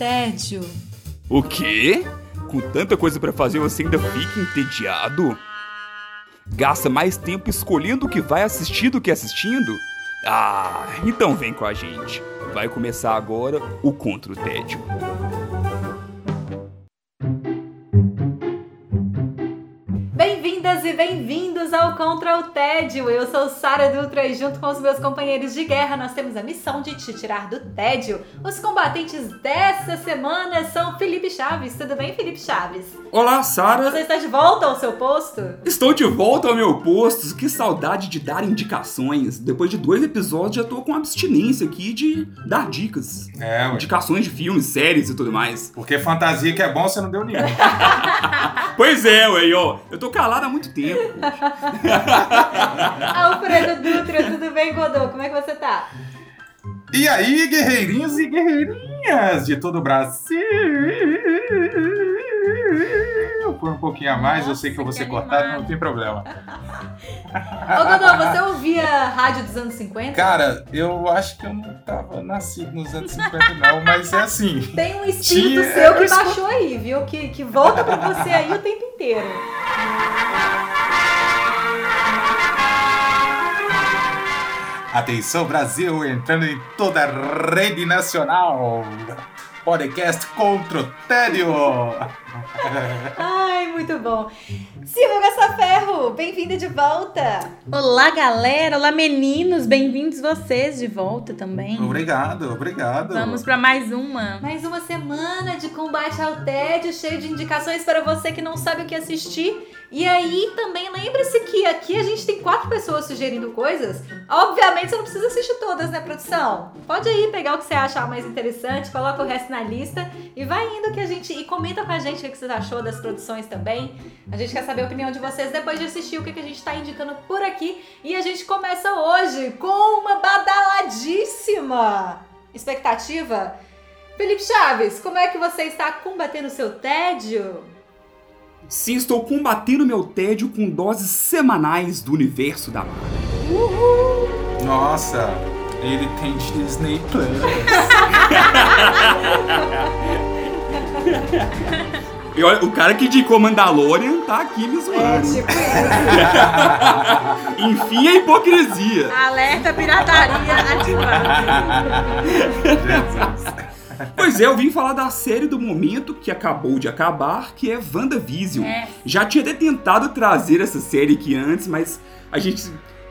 tédio. O quê? Com tanta coisa pra fazer você ainda fica entediado? Gasta mais tempo escolhendo o que vai assistir do que assistindo? Ah, então vem com a gente. Vai começar agora o Contra o Tédio. Bem-vindas e bem-vindos ao Contra o Tédio. Eu sou Sara Dutra e junto com os meus companheiros de guerra nós temos a missão de te tirar do tédio. Os combatentes dessa semana são Felipe Chaves. Tudo bem, Felipe Chaves? Olá, Sara. Você está de volta ao seu posto? Estou de volta ao meu posto. Que saudade de dar indicações. Depois de dois episódios já tô com abstinência aqui de dar dicas. É, ué. Indicações de filmes, séries e tudo mais. Porque fantasia que é bom, você não deu nenhum. Pois é, ué, ó. Eu tô calado há muito tempo. Alfredo Dutra, tudo bem, Godô? Como é que você tá? E aí, guerreirinhos e guerreirinhas de todo o Brasil. Por um pouquinho a mais, eu sei que eu vou Nossa, ser cortado, não tem problema. Ô, Godô, você ouvia rádio dos anos 50? Cara, eu acho que eu não tava nascido nos anos 50, não, mas é assim. Tem um espírito Tinha- seu que baixou aí, viu? Que, que volta pra você aí o tempo inteiro. Atenção, Brasil, entrando em toda a rede nacional. Podcast contra o tédio. Ai, muito bom. Silvia Gassaferro, bem-vinda de volta. Olá, galera! Olá, meninos! Bem-vindos vocês de volta também. Obrigado, obrigado. Vamos para mais uma. Mais uma semana de combate ao tédio, cheio de indicações para você que não sabe o que assistir. E aí, também lembre-se que aqui a gente tem quatro pessoas sugerindo coisas. Obviamente, você não precisa assistir todas, né, produção? Pode aí pegar o que você achar mais interessante, coloca o resto na lista e vai indo que a gente. E comenta com a gente o que você achou das produções também. A gente quer saber a opinião de vocês depois de assistir o que que a gente tá indicando por aqui. E a gente começa hoje com uma badaladíssima expectativa. Felipe Chaves, como é que você está combatendo o seu tédio? Sim, estou combatendo meu tédio com doses semanais do universo da Marvel. Nossa, ele tem Disney Plus. E olha, o cara que indicou Mandalorian tá aqui me zoando. tipo Enfim, a hipocrisia. Alerta pirataria ativada. Jesus. Pois é, eu vim falar da série do momento que acabou de acabar, que é WandaVision. É. Já tinha até tentado trazer essa série aqui antes, mas a gente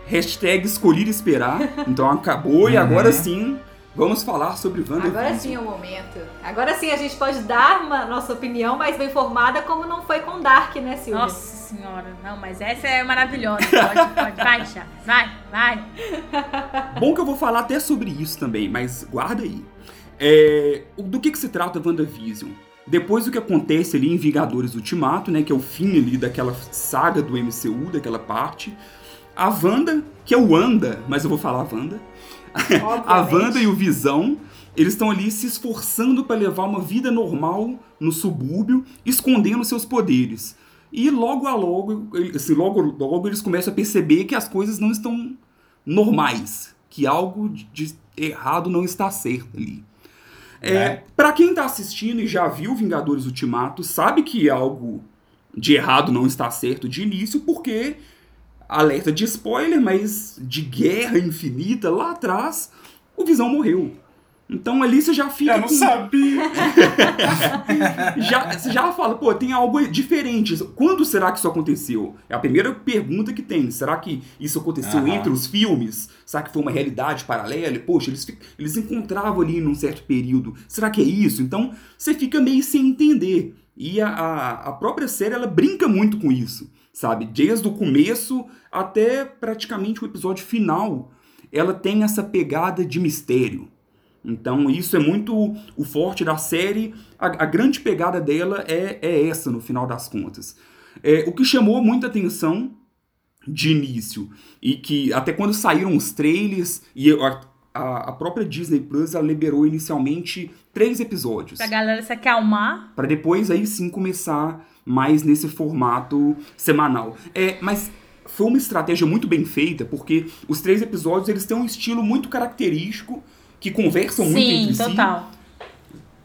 hashtag escolher esperar. Então acabou e Uhum. agora sim vamos falar sobre WandaVision. Agora sim é o momento. Agora sim a gente pode dar uma nossa opinião mais bem formada, como não foi com Dark, né, Silvia? Nossa senhora, não, mas essa é maravilhosa. Pode, pode. Vai, Chaves. Vai, vai. Bom que eu vou falar até sobre isso também, mas guarda aí. É, o- do que, que se trata WandaVision? Depois do que acontece ali em Vingadores Ultimato, né, que é o fim ali daquela saga do MCU, daquela parte, a Wanda, que é o Wanda, mas eu vou falar Wanda, a. Wanda e o Visão, eles estão ali se esforçando para levar uma vida normal no subúrbio, escondendo seus poderes. E logo a logo, assim, logo, logo eles começam a perceber que as coisas não estão normais, que algo de errado não está certo ali. É, Né? Para quem tá assistindo e já viu Vingadores Ultimato, sabe que algo de errado não está certo de início, porque alerta de spoiler, mas de guerra infinita lá atrás, o Visão morreu. Então ali você já fica Eu não com- sabia. já, você já fala, pô, tem algo diferente. Quando será que isso aconteceu? É a primeira pergunta que tem. Será que isso aconteceu Aham. entre os filmes? Será que foi uma realidade paralela? Poxa, eles, eles encontravam ali num certo período. Será que é isso? Então, você fica meio sem entender. E a, a, a própria série, ela brinca muito com isso, sabe? Desde o começo até praticamente o episódio final, ela tem essa pegada de mistério. Então isso é muito o forte da série. A, a grande pegada dela é, é essa, no final das contas. É, o que chamou muita atenção de início, e que até quando saíram os trailers, e a, a, a própria Disney Plus ela liberou inicialmente três episódios. Pra galera se acalmar. Pra depois aí sim começar mais nesse formato semanal. É, mas foi uma estratégia muito bem feita, porque os três episódios eles têm um estilo muito característico, que conversam muito Sim, entre si. total.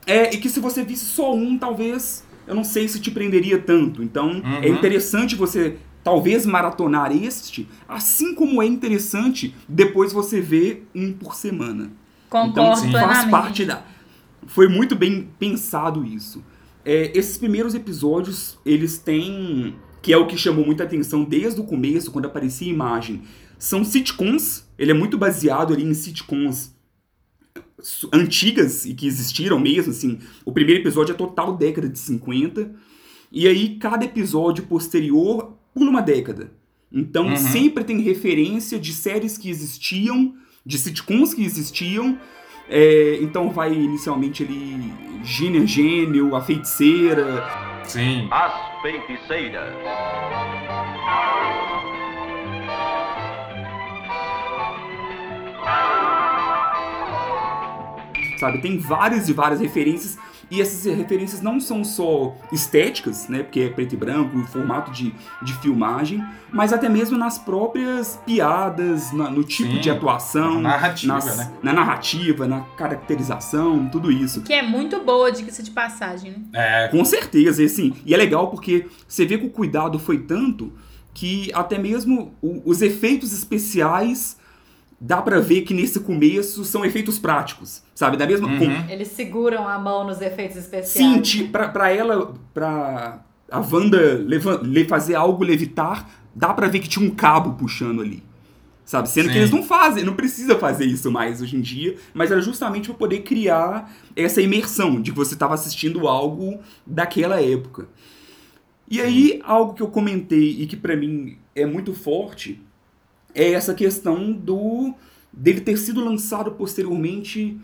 É, e que se você visse só um, talvez, eu não sei se te prenderia tanto. Então, é Uhum. interessante você talvez maratonar este, assim como é interessante depois você ver um por semana. Concordo então, faz parte da. Foi muito bem pensado isso. É, esses primeiros episódios, eles têm. Que é o que chamou muita atenção desde o começo, quando aparecia a imagem. São sitcoms. Ele é muito baseado ali em sitcoms antigas e que existiram mesmo, assim. O primeiro episódio é total década de 50. E aí, cada episódio posterior pula uma década. Então, Uhum. sempre tem referência de séries que existiam, de sitcoms que existiam. É, então, vai inicialmente ali Gênio Gênio, A Feiticeira. Sim. As Feiticeiras. sabe? Tem várias e várias referências. E essas referências não são só estéticas, né? Porque é preto e branco, o formato de, de filmagem, mas até mesmo nas próprias piadas, na- no tipo Sim, de atuação, na narrativa, nas- né? na narrativa, na caracterização, tudo isso. Que é muito boa, diga-se de passagem, né? É. Com certeza, e assim, e é legal porque você vê que o cuidado foi tanto que até mesmo o- os efeitos especiais dá pra ver que nesse começo são efeitos práticos, sabe? Da mesma com- Uhum. Eles seguram a mão nos efeitos especiais. Sim, pra, pra ela, pra a Wanda leva- le- fazer algo levitar, dá pra ver que tinha um cabo puxando ali. Sabe? Sendo que Sim. eles não fazem, não precisa fazer isso mais hoje em dia, mas era justamente pra poder criar essa imersão de que você estava assistindo algo daquela época. E aí, algo que eu comentei e que pra mim é muito forte é essa questão do dele ter sido lançado posteriormente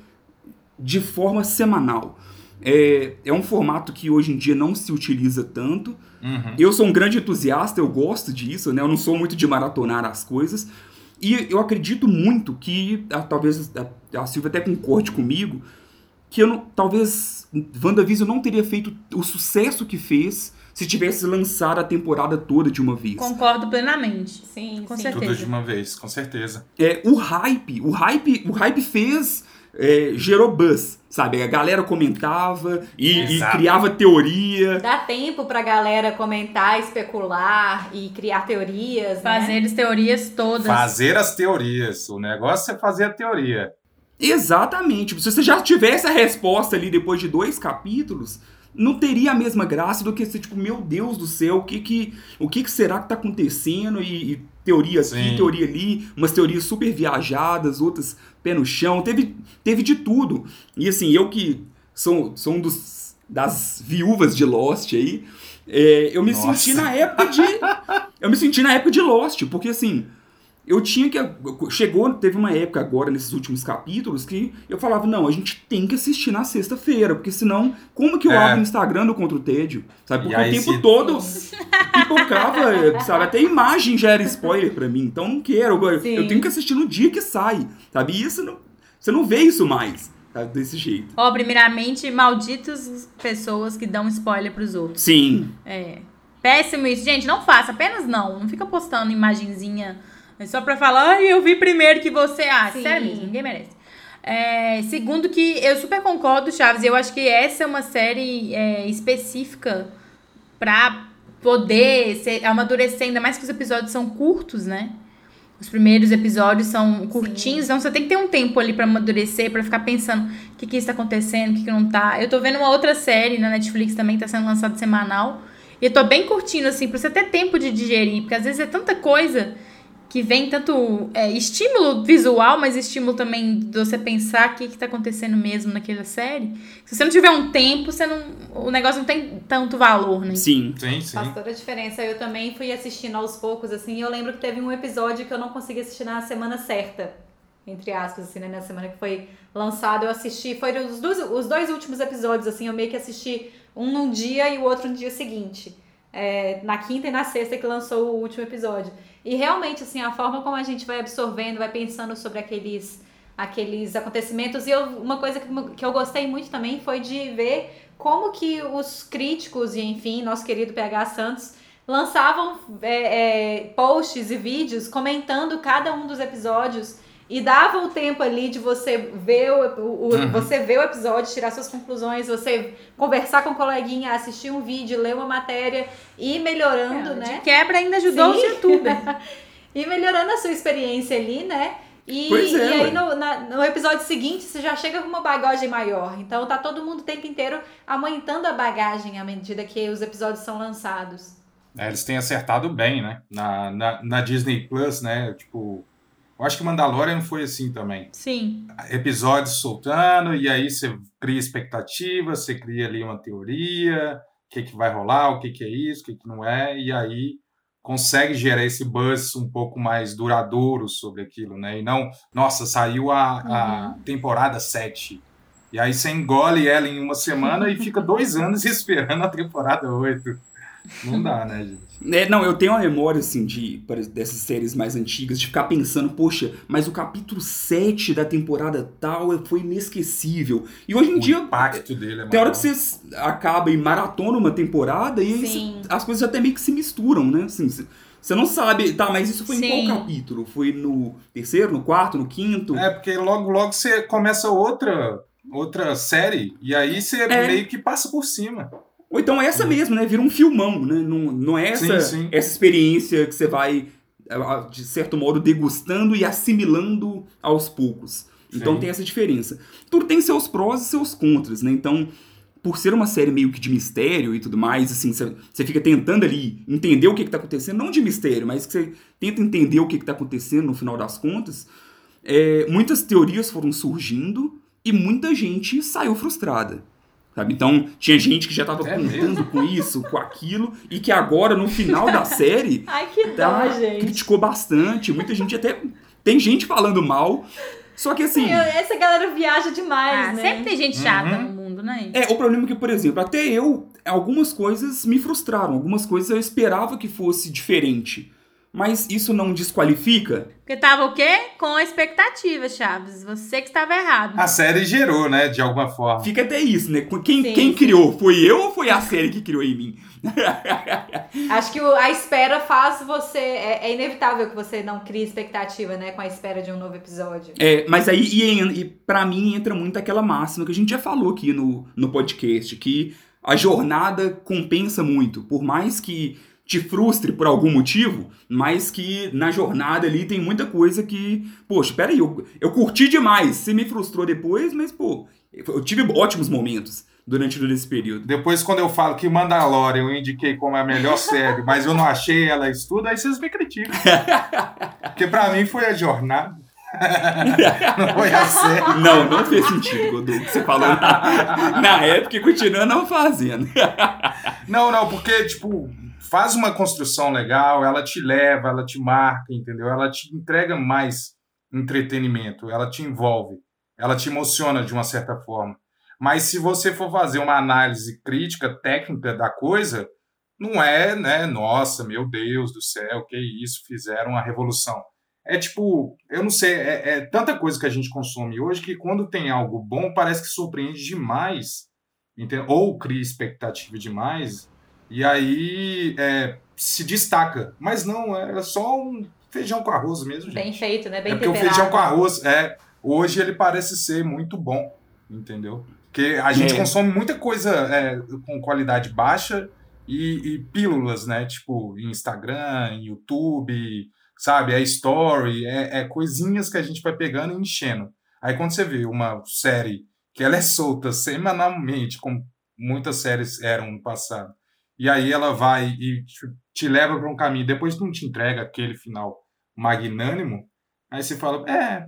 de forma semanal. É, é um formato que hoje em dia não se utiliza tanto. Uhum. Eu sou um grande entusiasta, eu gosto disso, né? Eu não sou muito de maratonar as coisas. E eu acredito muito que, ah, talvez a, a Silvia até concorde comigo, que eu não, talvez WandaVision não teria feito o sucesso que fez se tivesse lançado a temporada toda de uma vez. Concordo plenamente. Sim, Com sim. certeza. Tudo de uma vez, com certeza. É, o hype, o hype, o hype fez, é, gerou buzz, sabe? A galera comentava e, e criava teoria. Dá tempo pra galera comentar, especular e criar teorias, Fazer né? as teorias todas. Fazer as teorias. O negócio é fazer a teoria. Exatamente. Se você já tivesse a resposta ali depois de dois capítulos, não teria a mesma graça do que ser tipo, meu Deus do céu, o que que, o que, que será que tá acontecendo? E, e teoria aqui, Sim. teoria ali, umas teorias super viajadas, outras pé no chão, teve, teve de tudo. E assim, eu que sou, sou um dos, das viúvas de Lost aí, é, eu me Nossa. senti na época de. eu me senti na época de Lost, porque assim. Eu tinha que. Chegou, teve uma época agora, nesses últimos capítulos, que eu falava, não, a gente tem que assistir na sexta-feira, porque senão, como que eu É. abro o Instagram do Contra o Tédio? Sabe? E Porque o tempo se- todo pipocava, sabe? Até a imagem já era spoiler pra mim, então não quero. Eu, eu tenho que assistir no dia que sai, sabe? E isso não, você não vê isso mais, sabe? Desse jeito. Ó, primeiramente, malditos pessoas que dão spoiler pros outros. Sim. É. Péssimo isso. Gente, não faça, apenas não. Não fica postando imagenzinha é só pra falar, ai, eu vi primeiro que você. Ah, Sim. sério mesmo, ninguém merece. É, segundo que eu super concordo, Chaves, eu acho que essa é uma série é, específica pra poder ser, amadurecer, ainda mais que os episódios são curtos, né? Os primeiros episódios são curtinhos, então você tem que ter um tempo ali pra amadurecer, pra ficar pensando o que que está acontecendo, o que que não tá. Eu tô vendo uma outra série na Netflix também, que tá sendo lançada semanal, e eu tô bem curtindo, assim, pra você ter tempo de digerir, porque às vezes é tanta coisa que vem tanto é, estímulo visual, mas estímulo também de você pensar o que, que tá acontecendo mesmo naquela série. Se você não tiver um tempo, você não, o negócio não tem tanto valor, né? Sim. Sim, sim. Faz toda a diferença. Eu também fui assistindo aos poucos, assim, e eu lembro que teve um episódio que eu não consegui assistir na semana certa. Entre aspas, assim, né? Na semana que foi lançado, eu assisti. Foram os dois, os dois últimos episódios, assim, eu meio que assisti um num dia e o outro no dia seguinte. É, na quinta e na sexta que lançou o último episódio. E realmente, assim, a forma como a gente vai absorvendo, vai pensando sobre aqueles, aqueles acontecimentos. E eu- uma coisa que, que eu gostei muito também foi de ver como que os críticos e, enfim, nosso querido PH Santos lançavam é, é, posts e vídeos comentando cada um dos episódios E dava o tempo ali de você ver o, o- o- Uhum. você ver o episódio, tirar suas conclusões, você conversar com o coleguinha, assistir um vídeo, ler uma matéria e ir melhorando, É, né? De quebra ainda ajudou Sim. os youtubers. E melhorando a sua experiência ali, né? E, Pois é, e aí no, na- no episódio seguinte você já chega com uma bagagem maior. Então tá todo mundo o tempo inteiro aumentando a bagagem à medida que os episódios são lançados. É, eles têm acertado bem, né? Na, na, na Disney Plus, né? Tipo, eu acho que Mandalorian foi assim também. Sim. Episódios soltando, e aí você cria expectativa, você cria ali uma teoria, o que, que vai rolar, o que, que é isso, o que, que não é, e aí consegue gerar esse buzz um pouco mais duradouro sobre aquilo, né? E não, nossa, saiu a, a temporada 7. E aí você engole ela em uma semana e fica dois anos esperando a temporada 8. Não dá, né, gente? É, não, eu tenho uma memória, assim, de, dessas séries mais antigas, de ficar pensando, poxa, mas o capítulo 7 da temporada tal foi inesquecível. E hoje em O dia, impacto dele é tem hora que você acaba e maratona uma temporada e Sim. as coisas até meio que se misturam, né? Assim, você- você não sabe, tá, mas isso foi Sim. em qual capítulo? Foi no terceiro, no quarto, no quinto? É, porque logo, logo você começa outra, outra série e aí você É. meio que passa por cima. Ou então essa mesmo, né? Vira um filmão, né? Não, não é essa, Sim, sim. essa experiência que você vai, de certo modo, degustando e assimilando aos poucos. Então Sim. tem essa diferença. Tudo tem seus prós e seus contras, né? Então, por ser uma série meio que de mistério e tudo mais, assim, você você fica tentando ali entender o que, que tá acontecendo, não de mistério, mas que você tenta entender o que, que tá acontecendo no final das contas. É, muitas teorias foram surgindo e muita gente saiu frustrada. Sabe? Então, tinha gente que já tava É contando com isso, com aquilo, e que agora, no final da série, Ai, que dó, tá, gente. criticou bastante. Muita gente até. Tem gente falando mal. Só que assim. Eu- Essa galera viaja demais, Ah, né? sempre tem gente chata Uhum. no mundo, né? É, o problema é que, por exemplo, até eu, algumas coisas me frustraram. Algumas coisas eu esperava que fosse diferente. Mas isso não desqualifica? Porque tava o quê? Com a expectativa, Chaves. Você que estava errado. A série gerou, né, de alguma forma. Fica até isso, né? Quem, Sim, quem sim. criou? Foi eu ou foi a série que criou em mim? Acho que a espera faz você. É, é inevitável que você não crie expectativa, né? Com a espera de um novo episódio. É, mas aí, e, e pra mim, entra muito aquela máxima que a gente já falou aqui no, no podcast, que a jornada compensa muito. Por mais que te frustre por algum motivo, mas que na jornada ali tem muita coisa que, poxa, peraí, eu, eu curti demais, você me frustrou depois, mas, pô, eu tive ótimos momentos durante todo esse período. Depois, quando eu falo que Mandalorian eu indiquei como a melhor série, mas eu não achei ela isso tudo, aí vocês me criticam. Porque pra mim foi a jornada. não foi a série. Não, não fez sentido, Godô, que você falou na, na época e continua não fazendo. Não, não, porque, tipo, faz uma construção legal, ela te leva, ela te marca, entendeu? Ela te entrega mais entretenimento, ela te envolve, ela te emociona de uma certa forma. Mas se você for fazer uma análise crítica, técnica da coisa, não é, né? Nossa, meu Deus do céu, que isso, fizeram uma revolução. É tipo, eu não sei, é, é tanta coisa que a gente consome hoje que quando tem algo bom parece que surpreende demais, entendeu? ou cria expectativa demais, e aí é, se destaca. Mas não, é só um feijão com arroz mesmo, gente. Bem feito, né? Bem é porque o feijão com arroz, é, hoje ele parece ser muito bom, entendeu? Porque a gente É. consome muita coisa é, com qualidade baixa e, e pílulas, né? Tipo, em Instagram, em YouTube, sabe? É story, é, é coisinhas que a gente vai pegando e enchendo. Aí quando você vê uma série que ela é solta semanalmente, como muitas séries eram no passado, e aí ela vai e te, te leva para um caminho, depois não te entrega aquele final magnânimo, aí você fala, é,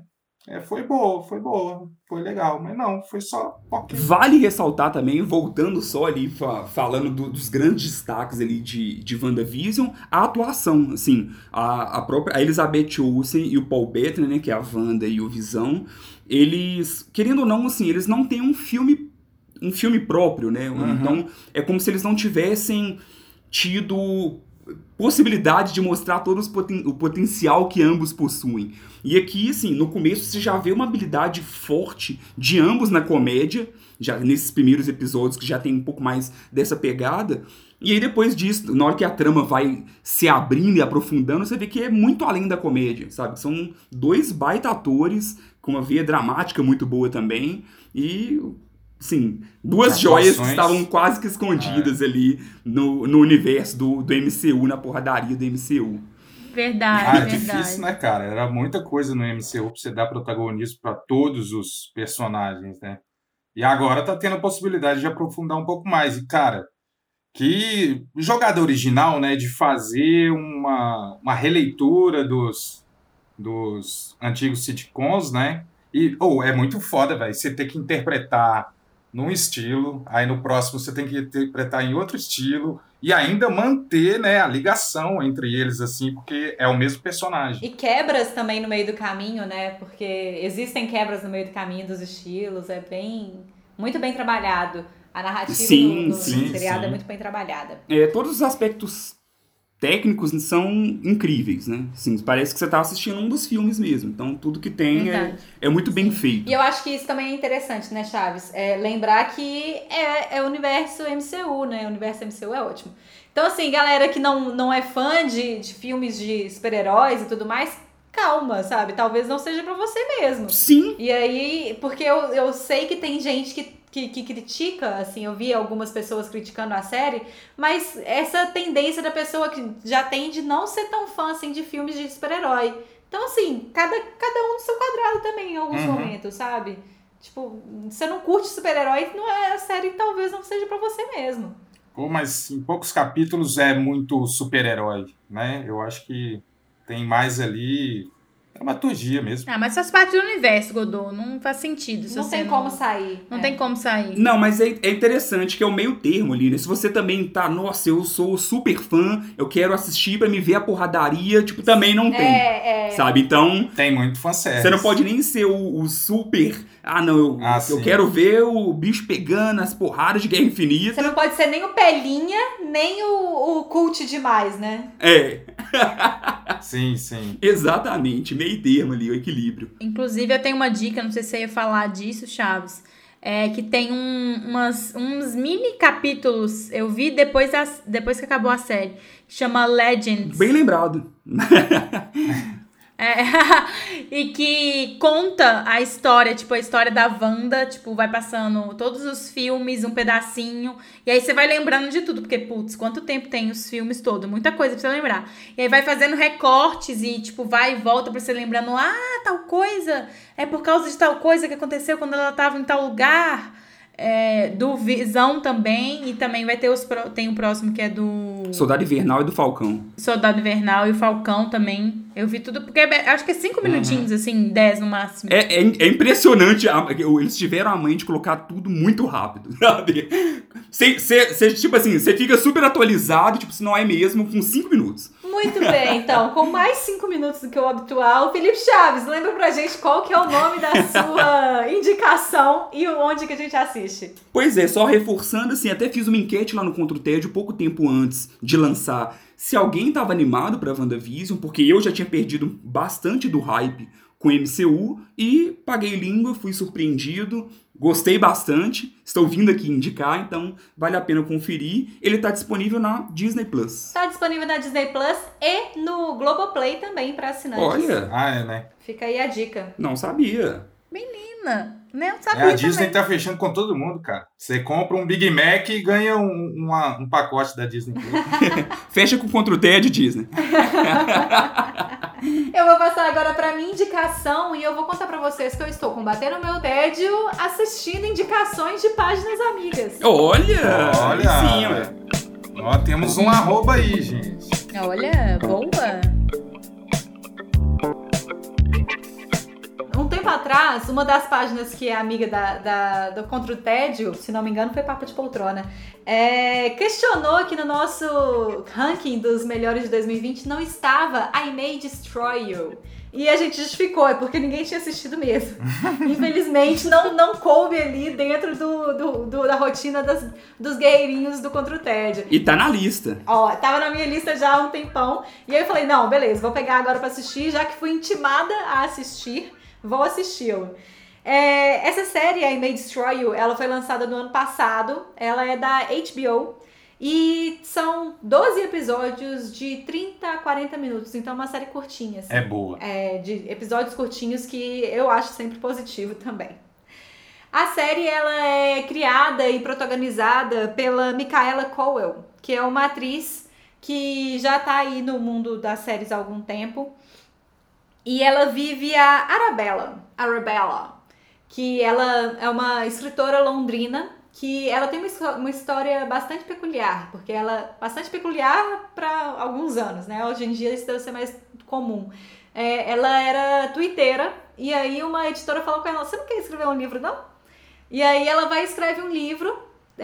é, foi boa, foi boa, foi legal, mas não, foi só. Vale ressaltar também, voltando só ali, fa- falando do- dos grandes destaques ali de, de WandaVision, a atuação, assim, a, a própria a Elizabeth Olsen e o Paul Bettany, né, que é a Wanda e o Visão, eles, querendo ou não, assim, eles não têm um filme, um filme próprio, né, Uhum. então é como se eles não tivessem tido possibilidade de mostrar todo poten o potencial que ambos possuem. E aqui, assim, no começo você já vê uma habilidade forte de ambos na comédia, já nesses primeiros episódios que já tem um pouco mais dessa pegada. E aí depois disso, na hora que a trama vai se abrindo e aprofundando, você vê que é muito além da comédia, sabe? São dois baita atores com uma veia dramática muito boa também e sim, duas joias que estavam quase que escondidas é. ali no, no universo do, do MCU, na porradaria do MCU. Verdade, ah, é verdade. difícil, né, cara? Era muita coisa no MCU pra você dar protagonismo para todos os personagens, né? E agora tá tendo a possibilidade de aprofundar um pouco mais. E, cara, que jogada original, né, de fazer uma, uma releitura dos, dos antigos sitcoms, né? E, ou oh, é muito foda, velho, você ter que interpretar num estilo, aí no próximo você tem que interpretar em outro estilo e ainda manter, né, a ligação entre eles assim, porque é o mesmo personagem. E quebras também no meio do caminho, né? Porque existem quebras no meio do caminho dos estilos, é bem muito bem trabalhado. A narrativa sim, do, do sim, seriado é sim. é muito bem trabalhada. É, todos os aspectos técnicos são incríveis, né? Assim, parece que você está assistindo um dos filmes mesmo. Então, tudo que tem é, é, muito bem feito. E eu acho que isso também é interessante, né, Chaves? É lembrar que é, é o universo MCU, né? O universo MCU é ótimo. Então, assim, galera que não, não é fã de, de filmes de super-heróis e tudo mais, calma, sabe? Talvez não seja para você mesmo. Sim. E aí, porque eu, eu sei que tem gente que que, que critica, assim, eu vi algumas pessoas criticando a série, mas essa tendência da pessoa que já tem de não ser tão fã, assim, de filmes de super-herói. Então, assim, cada, cada um no seu quadrado também, em alguns uhum. momentos, sabe? Tipo, você não curte super-herói, não é a série, talvez não seja para você mesmo. Pô, mas em poucos capítulos é muito super-herói, né? Eu acho que tem mais ali dramaturgia mesmo. Ah, mas faz parte do universo, Godot. Não faz sentido. não tem como sair. Não é. tem como sair. Não, mas é, é interessante que é o meio termo ali, né? Se você também tá, nossa, eu sou super fã, eu quero assistir pra me ver a porradaria, tipo, também não tem. É, é. Sabe? Então. Tem muito fanservice. Você não pode nem ser o, o super. Ah, não, eu, ah, eu quero ver o bicho pegando as porradas de Guerra Infinita. Você não pode ser nem o Pelinha, nem o, o cult demais, né? É. sim, sim. Exatamente, meio termo ali, o equilíbrio. Inclusive, eu tenho uma dica, não sei se você ia falar disso, Chaves. É, que tem um, umas, uns mini capítulos, eu vi depois, das, depois que acabou a série, que chama Legends. Bem lembrado. É, e que conta a história, tipo, a história da Wanda, tipo, vai passando todos os filmes, um pedacinho, e aí você vai lembrando de tudo, porque, putz, quanto tempo tem os filmes todos? Muita coisa pra você lembrar. E aí vai fazendo recortes e, tipo, vai e volta pra você lembrando, ah, tal coisa, é por causa de tal coisa que aconteceu quando ela tava em tal lugar é, do Visão também, e também vai ter os tem o próximo que é do Soldado Invernal e do Falcão. Soldado Invernal e o Falcão também. Eu vi tudo, porque é, acho que é cinco uhum. minutinhos, assim, dez no máximo. É, é, é impressionante, eles tiveram a mãe de colocar tudo muito rápido, sabe? Cê, cê, cê, tipo assim, você fica super atualizado, tipo, se não é mesmo, com cinco minutos. Muito bem, então, com mais cinco minutos do que o habitual, Felipe Chaves, lembra pra gente qual que é o nome da sua indicação e onde que a gente assiste. Pois é, só reforçando, assim, até fiz uma enquete lá no Contra o Tédio pouco tempo antes de lançar se alguém estava animado para WandaVision, porque eu já tinha perdido bastante do hype com MCU e paguei língua, fui surpreendido, gostei bastante, estou vindo aqui indicar, então vale a pena conferir. Ele está disponível na Disney Plus. Está disponível na Disney Plus e no Globoplay também para assinantes. Olha! Ah, é, né? Fica aí a dica. Não sabia. Menina! Não sabia. É, a Disney também. tá fechando com todo mundo, cara. Você compra um Big Mac e ganha um, uma, um pacote da Disney. Fecha com contra o Ted, Disney. eu vou passar agora pra minha indicação e eu vou contar pra vocês que eu estou combatendo o meu tédio assistindo indicações de páginas amigas. Olha! Olha! Sim, olha. Ó, temos um arroba aí, gente. Olha, boa! Tempo atrás, uma das páginas que é amiga da, da, do Contra o Tédio, se não me engano, foi Papo de Poltrona, é, questionou que no nosso ranking dos melhores de 2020 não estava I May Destroy You. E a gente justificou, é porque ninguém tinha assistido mesmo. Infelizmente, não, não coube ali dentro do, do, do- da rotina das- dos guerreirinhos do Contra o Tédio. E tá na lista. Ó, tava na minha lista já há um tempão. E aí eu falei, não, beleza, vou pegar agora pra assistir, já que fui intimada a assistir, vou assisti-lo. É, essa série, a I May Destroy You, ela foi lançada no ano passado. Ela é da HBO. E são 12 episódios de 30 a 40 minutos. Então é uma série curtinha, assim. É boa. É, de episódios curtinhos que eu acho sempre positivo também. A série ela é criada e protagonizada pela Micaela Cowell, que é uma atriz que já tá aí no mundo das séries há algum tempo. E ela vive a Arabella, Arabella, que ela é uma escritora londrina que ela tem uma, uma história bastante peculiar, porque ela bastante peculiar para alguns anos, né? Hoje em dia isso deve ser mais comum. É, ela era twitteira e aí uma editora falou com ela: "Você não quer escrever um livro, não?" E aí ela vai e escreve um livro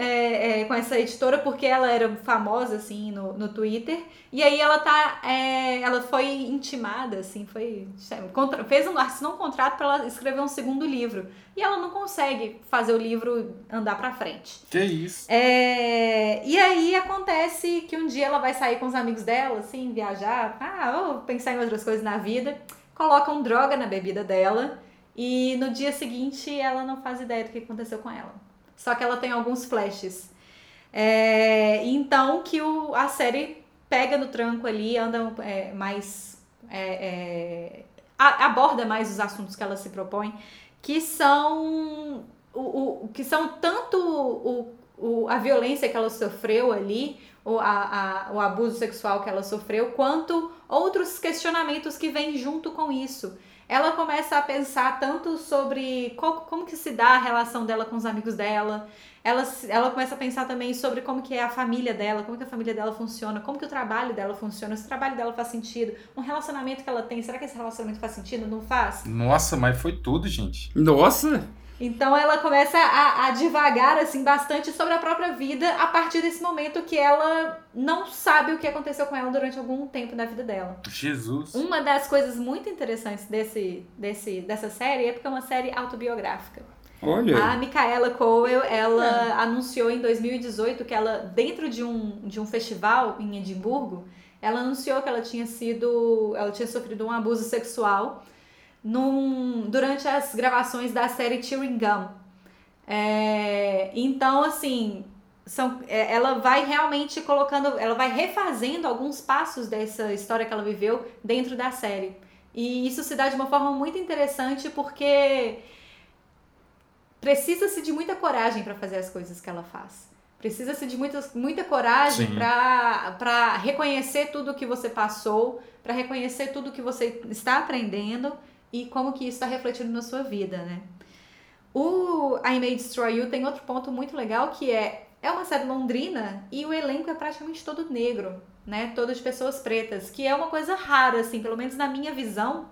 é, é, com essa editora porque ela era famosa assim no, no Twitter e aí ela tá é, ela foi intimada assim foi contra- fez um assinou um contrato para ela escrever um segundo livro e ela não consegue fazer o livro andar para frente Que isso? é, e aí acontece que um dia ela vai sair com os amigos dela, assim, viajar, ah, vou pensar em outras coisas na vida, colocam droga na bebida dela e no dia seguinte ela não faz ideia do que aconteceu com ela. Só que ela tem alguns flashes. É, então que o, a série pega no tranco ali, anda é, mais. é, é, a- aborda mais os assuntos que ela se propõe, que são. O, o, que são tanto o, o, a violência que ela sofreu ali, o, a, a- o abuso sexual que ela sofreu, quanto outros questionamentos que vêm junto com isso. Ela começa a pensar tanto sobre qual- como que se dá a relação dela com os amigos dela. Ela, ela começa a pensar também sobre como que é a família dela, como que a família dela funciona, como que o trabalho dela funciona, se o trabalho dela faz sentido, um relacionamento que ela tem, será que esse relacionamento faz sentido? Não faz? Nossa, mas foi tudo, gente. Nossa! Então ela começa a, a divagar assim bastante sobre a própria vida a partir desse momento que ela não sabe o que aconteceu com ela durante algum tempo da vida dela. Jesus. Uma das coisas muito interessantes desse, desse, dessa série é porque é uma série autobiográfica. Olha. A Micaela Cowell, ela anunciou em 2018 que ela, dentro de um, de um festival em Edimburgo, ela anunciou que ela tinha sido. Ela tinha sofrido um abuso sexual num, durante as gravações da série Chewing Gum. É, então, assim, são, é, ela vai realmente colocando, ela vai refazendo alguns passos dessa história que ela viveu dentro da série. E isso se dá de uma forma muito interessante porque precisa-se de muita coragem para fazer as coisas que ela faz. Precisa-se de muita, muita coragem para reconhecer tudo que você passou, para reconhecer tudo que você está aprendendo e como que isso está refletindo na sua vida, né? O I May Destroy You tem outro ponto muito legal que é é uma série londrina e o elenco é praticamente todo negro, né? Todo de pessoas pretas, que é uma coisa rara, assim, pelo menos na minha visão,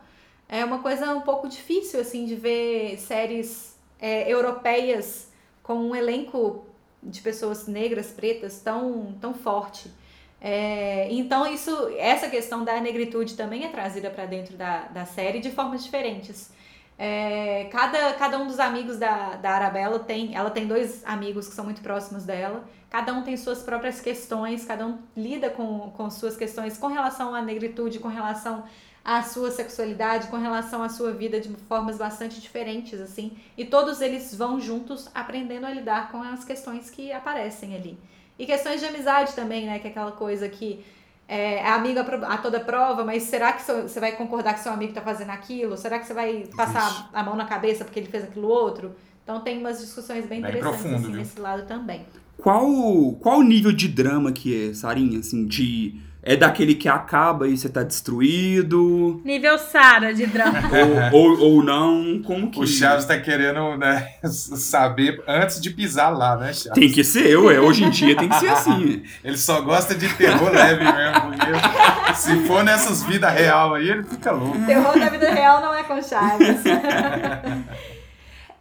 é uma coisa um pouco difícil, assim, de ver séries é, europeias com um elenco de pessoas negras, pretas, tão, tão forte. É, então, isso, essa questão da negritude também é trazida para dentro da, da série de formas diferentes. É, cada, cada um dos amigos da, da Arabella tem. Ela tem dois amigos que são muito próximos dela. Cada um tem suas próprias questões, cada um lida com, com suas questões com relação à negritude, com relação à sua sexualidade, com relação à sua vida de formas bastante diferentes, assim. E todos eles vão juntos aprendendo a lidar com as questões que aparecem ali. E questões de amizade também, né? Que é aquela coisa que é, a amiga a toda prova, mas será que seu- você vai concordar que seu amigo tá fazendo aquilo? Será que você vai passar a mão na cabeça porque ele fez aquilo outro? Então tem umas discussões bem, Bem interessantes profundo, assim, viu? nesse lado também. Qual qual o nível de drama que é, Sarinha? Assim, de. É daquele que acaba e você tá destruído? Nível Sara de drama. ou, ou, ou não? Como que. O Chaves tá querendo né, saber antes de pisar lá, né, Chaves? Tem que ser, ué. Hoje em dia tem que ser assim. Ele só gosta de terror leve mesmo. porque se for nessas vidas real aí, ele fica louco. Terror da vida real não é com Chaves.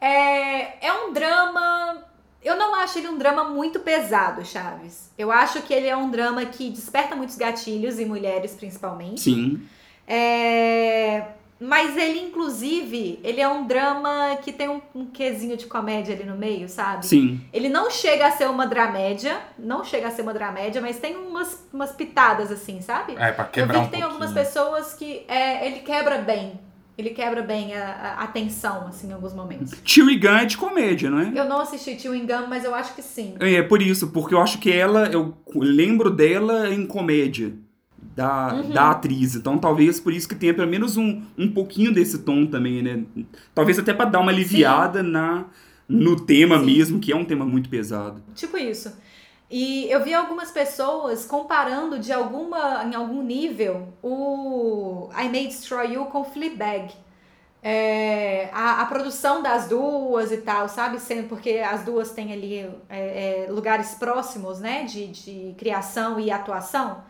é, é um drama. Eu não acho ele um drama muito pesado, Chaves. Eu acho que ele é um drama que desperta muitos gatilhos, em mulheres principalmente. Sim. É, Mas ele, inclusive, ele é um drama que tem um, um quesinho de comédia ali no meio, sabe? Sim. Ele não chega a ser uma dramédia, não chega a ser uma dramédia, mas tem umas, umas pitadas assim, sabe? É, pra Eu quebrar vi um que tem algumas pouquinho. pessoas que é, ele quebra bem. Ele quebra bem a, a, tensão, assim, em alguns momentos. Chewie Gun é de comédia, não é? Eu não assisti Tio Engano, mas eu acho que sim. É, por isso, porque eu acho que ela, eu lembro dela em comédia. Da, Uhum. da atriz. Então, talvez por isso que tenha pelo menos um, um pouquinho desse tom também, né? Talvez até pra dar uma aliviada na, no tema Sim. mesmo, que é um tema muito pesado. Tipo isso. E eu vi algumas pessoas comparando de alguma, em algum nível, o I May Destroy You com Fleabag. É, a, a produção das duas e tal, sabe? Sendo porque as duas têm ali é, é, lugares próximos, né? De, de criação e atuação.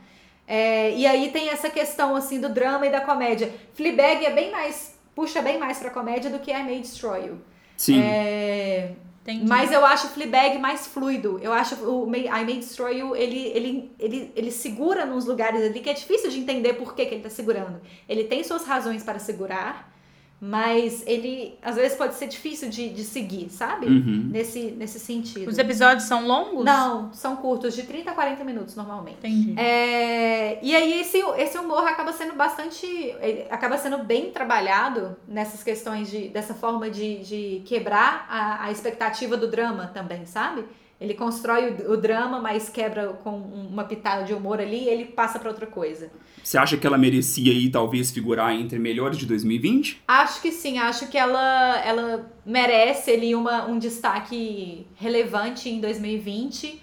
É, e aí tem essa questão, assim, do drama e da comédia. Fleabag é bem mais... Puxa bem mais pra comédia do que I May Destroy You. Sim. É, Entendi. mas eu acho o Fleabag mais fluido. Eu acho o May- I May Destroy You, ele, ele, ele, ele segura nos lugares ali que é difícil de entender por que, que ele tá segurando. Ele tem suas razões para segurar, mas ele às vezes pode ser difícil de, de seguir, sabe? Uhum. Nesse, nesse sentido. Os episódios são longos? Não, são curtos, de 30 a 40 minutos normalmente. Entendi. É, e aí esse, esse humor acaba sendo bastante. ele acaba sendo bem trabalhado nessas questões de, dessa forma de, de quebrar a, a expectativa do drama também, sabe? Ele constrói o, o drama, mas quebra com um- uma pitada de humor ali e ele passa pra outra coisa. Você acha que ela merecia aí, talvez, figurar entre melhores de 2020? Acho que sim, acho que ela, ela merece ali uma, um destaque relevante em 2020.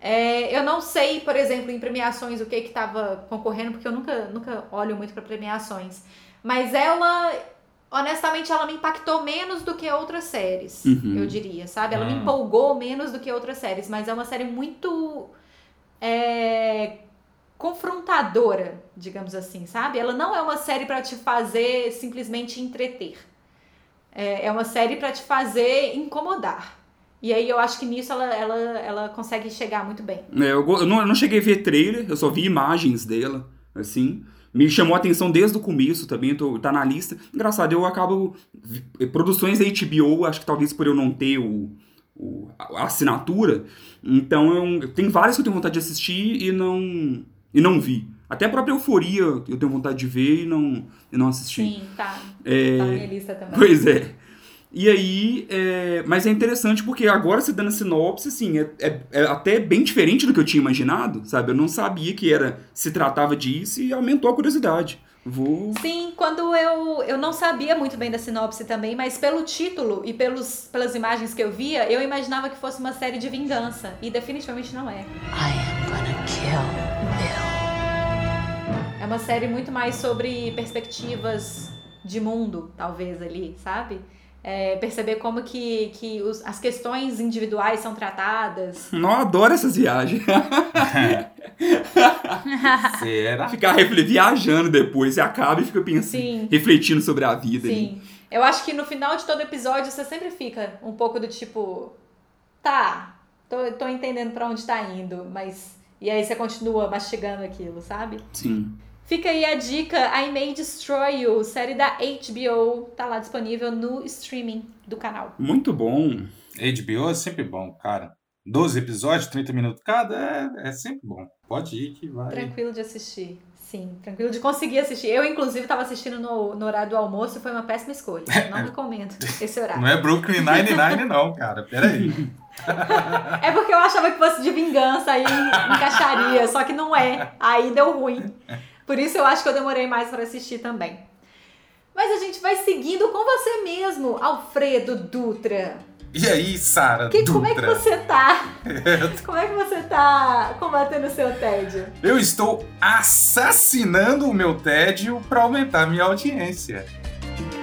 É, eu não sei, por exemplo, em premiações o que que estava concorrendo, porque eu nunca, nunca olho muito para premiações. Mas ela, honestamente, ela me impactou menos do que outras séries, Uhum. eu diria, sabe? Ela me Hum. empolgou menos do que outras séries, mas é uma série muito é, confrontadora, digamos assim, sabe? Ela não é uma série para te fazer simplesmente entreter. É, é uma série para te fazer incomodar. E aí eu acho que nisso ela, ela, ela consegue chegar muito bem. É, eu, eu não, eu não cheguei a ver trailer, eu só vi imagens dela, assim. Me chamou a atenção desde o começo também, tô, tá na lista. Engraçado, eu acabo. vi- Produções da HBO, acho que talvez por eu não ter o, o- a assinatura. Então eu, tem várias que eu tenho vontade de assistir e não, e não vi. Até a própria Euforia eu tenho vontade de ver e não, e não assisti. Sim, tá. É, Tá na minha lista também. Pois é. E aí, é, mas é interessante porque agora você dando a sinopse, assim, é, é- é até bem diferente do que eu tinha imaginado, sabe? Eu não sabia que era se tratava disso e aumentou a curiosidade. Vou. Sim, quando eu, eu não sabia muito bem da sinopse também, mas pelo título e pelos, pelas imagens que eu via, eu imaginava que fosse uma série de vingança. E definitivamente não é. I am gonna kill Bill. É uma série muito mais sobre perspectivas de mundo, talvez, ali, sabe? É, perceber como que, que os- as questões individuais são tratadas. Não, adoro essas viagens. Será? Ficar viajando depois, você acaba e fica pensando, Sim. refletindo sobre a vida. ali. Sim. Eu acho que no final de todo episódio você sempre fica um pouco do tipo, tá, tô, tô entendendo pra onde tá indo, mas. E aí você continua mastigando aquilo, sabe? Sim. Fica aí a dica, I May Destroy You, série da HBO, tá lá disponível no streaming do canal. Muito bom. HBO é sempre bom, cara. 12 episódios, 30 minutos cada, é, é sempre bom. Pode ir que vai. Tranquilo de assistir. Sim, tranquilo de conseguir assistir. Eu, inclusive, tava assistindo no, no horário do almoço e foi uma péssima escolha. Não recomendo esse horário. Não é Brooklyn Nine-Nine, não, cara. Peraí. É porque eu achava que fosse de vingança aí encaixaria, só que não é. Aí deu ruim. Por isso eu acho que eu demorei mais pra assistir também. Mas a gente vai seguindo com você mesmo, Alfredo Dutra. E aí, Sara como é que você tá? Como é que você tá combatendo o seu tédio? Eu estou assassinando o meu tédio pra aumentar a minha audiência.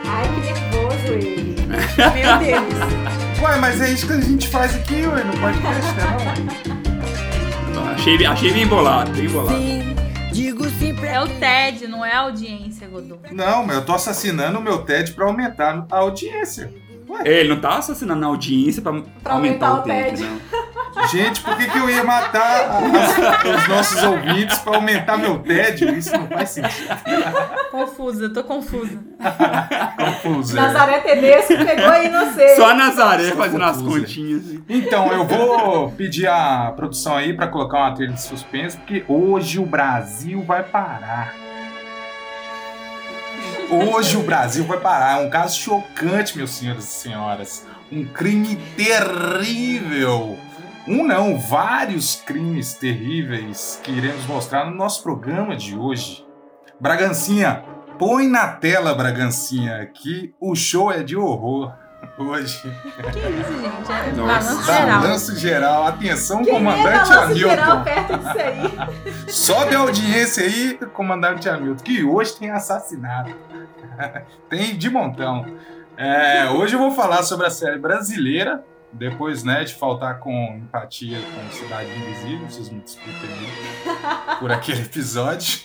Ai, que nervoso ele. Meu Deus. Ué, mas é isso que a gente faz aqui, ué, no podcast? Não? Achei, achei bem bolado, bem bolado. Sim, pra É o TED, não é a audiência, Godô. Não, mas eu tô assassinando o meu tédio pra aumentar a audiência. É, ele não tá assassinando a audiência pra, Pra aumentar, aumentar o o tédio. não. Gente, por que, que eu ia matar as- os nossos ouvintes pra aumentar meu tédio? Isso não faz sentido. Confusa, tô confusa. Confuso. é. Nazaré Tedesco pegou aí, não sei. Só a Nazaré Só fazendo as confusa. continhas. Então, eu vou pedir a produção aí pra colocar uma trilha de suspense, porque hoje o Brasil vai parar. Hoje o Brasil vai parar. É um caso chocante, meus senhores e senhoras. Um crime terrível. Um não, vários crimes terríveis que iremos mostrar no nosso programa de hoje. Bragancinha, põe na tela, Bragancinha, que o show é de horror hoje. Que isso, gente? É Nossa. balanço geral. Balanço geral. Atenção, Quem é comandante geral Hamilton. perto disso aí? Sobe a audiência aí, comandante Hamilton, que hoje tem assassinato. tem de montão. É, hoje eu vou falar sobre a série brasileira, depois né, de faltar com empatia com Cidade Invisível, vocês me desculpem aí por aquele episódio.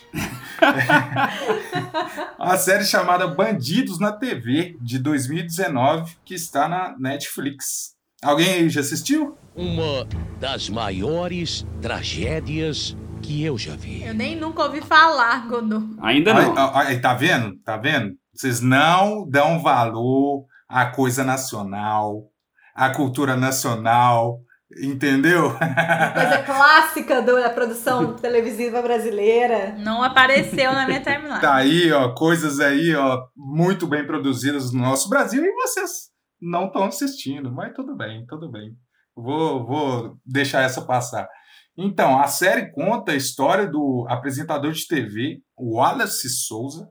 Uma série chamada Bandidos na TV, de 2019, que está na Netflix. Alguém aí já assistiu? Uma das maiores tragédias que eu já vi. Eu nem nunca ouvi falar, Godô. Ainda não. Aí, aí, tá vendo? Tá vendo? Vocês não dão valor à coisa nacional, à cultura nacional, entendeu? Coisa clássica da produção televisiva brasileira. Não apareceu na minha timeline. Tá aí, ó, coisas aí, ó, muito bem produzidas no nosso Brasil e vocês não estão assistindo, mas tudo bem, tudo bem. Vou, vou deixar essa passar. Então, a série conta a história do apresentador de TV, Wallace Souza,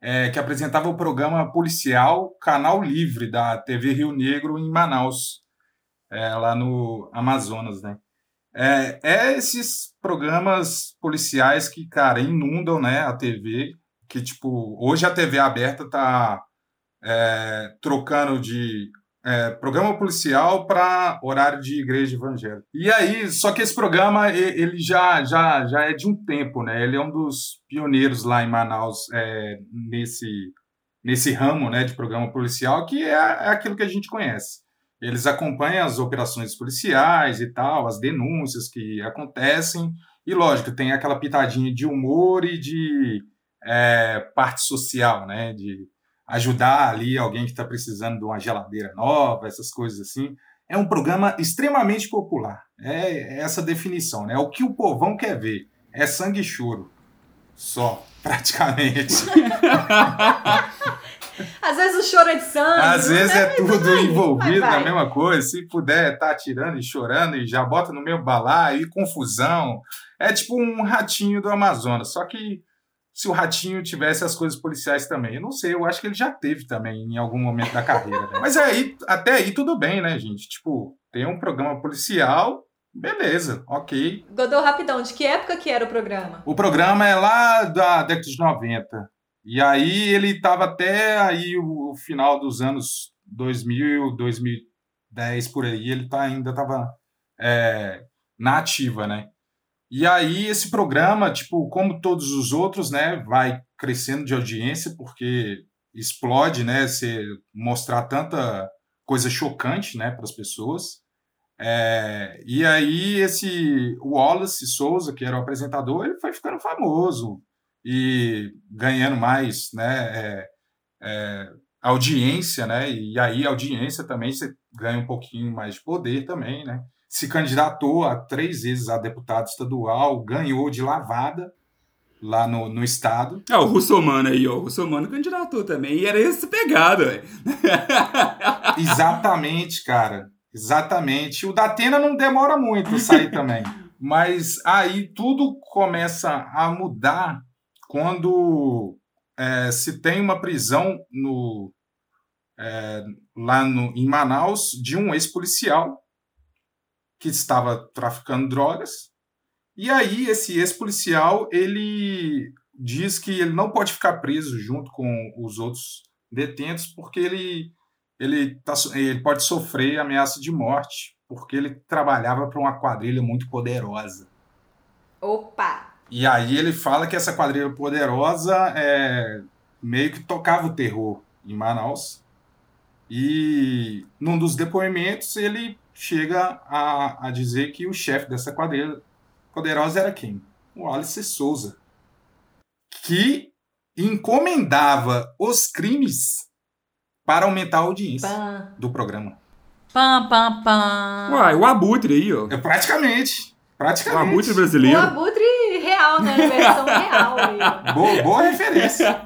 é, que apresentava o programa policial Canal Livre da TV Rio Negro em Manaus, é, lá no Amazonas, né? É, é esses programas policiais que, cara, inundam né, a TV, que, tipo, hoje a TV aberta tá é, trocando de é, programa policial para horário de igreja evangélica. E aí, só que esse programa, ele já, já, já é de um tempo, né? Ele é um dos pioneiros lá em Manaus é, nesse, nesse ramo né, de programa policial, que é, é aquilo que a gente conhece. Eles acompanham as operações policiais e tal, as denúncias que acontecem, e lógico, tem aquela pitadinha de humor e de é, parte social, né? De ajudar ali alguém que está precisando de uma geladeira nova, essas coisas assim. É um programa extremamente popular. É essa definição, né? É o que o povão quer ver. É sangue e choro. Só, praticamente. Às vezes o choro é de sangue. Às vezes é tudo vai, envolvido vai, vai. na mesma coisa. Se puder, tá tirando e chorando e já bota no mesmo balaio e confusão. É tipo um ratinho do Amazonas. Só que se o ratinho tivesse as coisas policiais também. Eu não sei, eu acho que ele já teve também em algum momento da carreira. né? Mas aí, até aí tudo bem, né, gente? Tipo, tem um programa policial, beleza, ok. Godô, rapidão, de que época que era o programa? O programa é lá da década de 90. E aí ele estava até aí o, final dos anos 2000, 2010 por aí, ele tá, ainda estava na ativa, né? E aí esse programa, tipo, como todos os outros, né, vai crescendo de audiência porque explode, né, você mostrar tanta coisa chocante, né, para as pessoas. É, e aí esse Wallace Souza, que era o apresentador, ele foi ficando famoso e ganhando mais, né, é, é, audiência, né, e aí audiência também você ganha um pouquinho mais de poder também, né. Se candidatou a três vezes a deputado estadual, ganhou de lavada lá no, no estado. É, o Russomano aí, ó. O Russomano candidatou também. E era esse pegado, velho. Exatamente, cara. Exatamente. O da Atena não demora muito a sair também. Mas aí tudo começa a mudar quando é, se tem uma prisão no, é, lá no, em Manaus de um ex-policial que estava traficando drogas. E aí esse ex-policial ele diz que ele não pode ficar preso junto com os outros detentos porque ele ele, tá, ele pode sofrer ameaça de morte porque ele trabalhava para uma quadrilha muito poderosa. Opa! E aí ele fala que essa quadrilha poderosa é, meio que tocava o terror em Manaus. E num dos depoimentos ele chega a, a dizer que o chefe dessa quadrilha poderosa era quem? O Alice Souza. Que encomendava os crimes para aumentar a audiência Pã. do programa. Pam, pam, pam. Uai, o Abutre aí, ó. É praticamente. O Praticamente. Abutre O brasileiro. abutre real, né? Versão real aí. Boa, boa referência.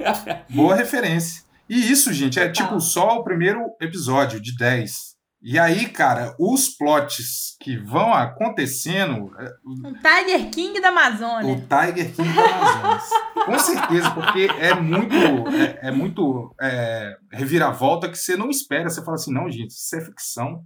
boa referência. E isso, gente, é tipo só o primeiro episódio de 10. E aí, cara, os plots que vão acontecendo, é, Um Tiger King da o Amazônia. Tiger King da Amazonas. Com certeza, porque é muito, é, é muito é, reviravolta que você não espera. Você fala assim, não, gente, isso é ficção.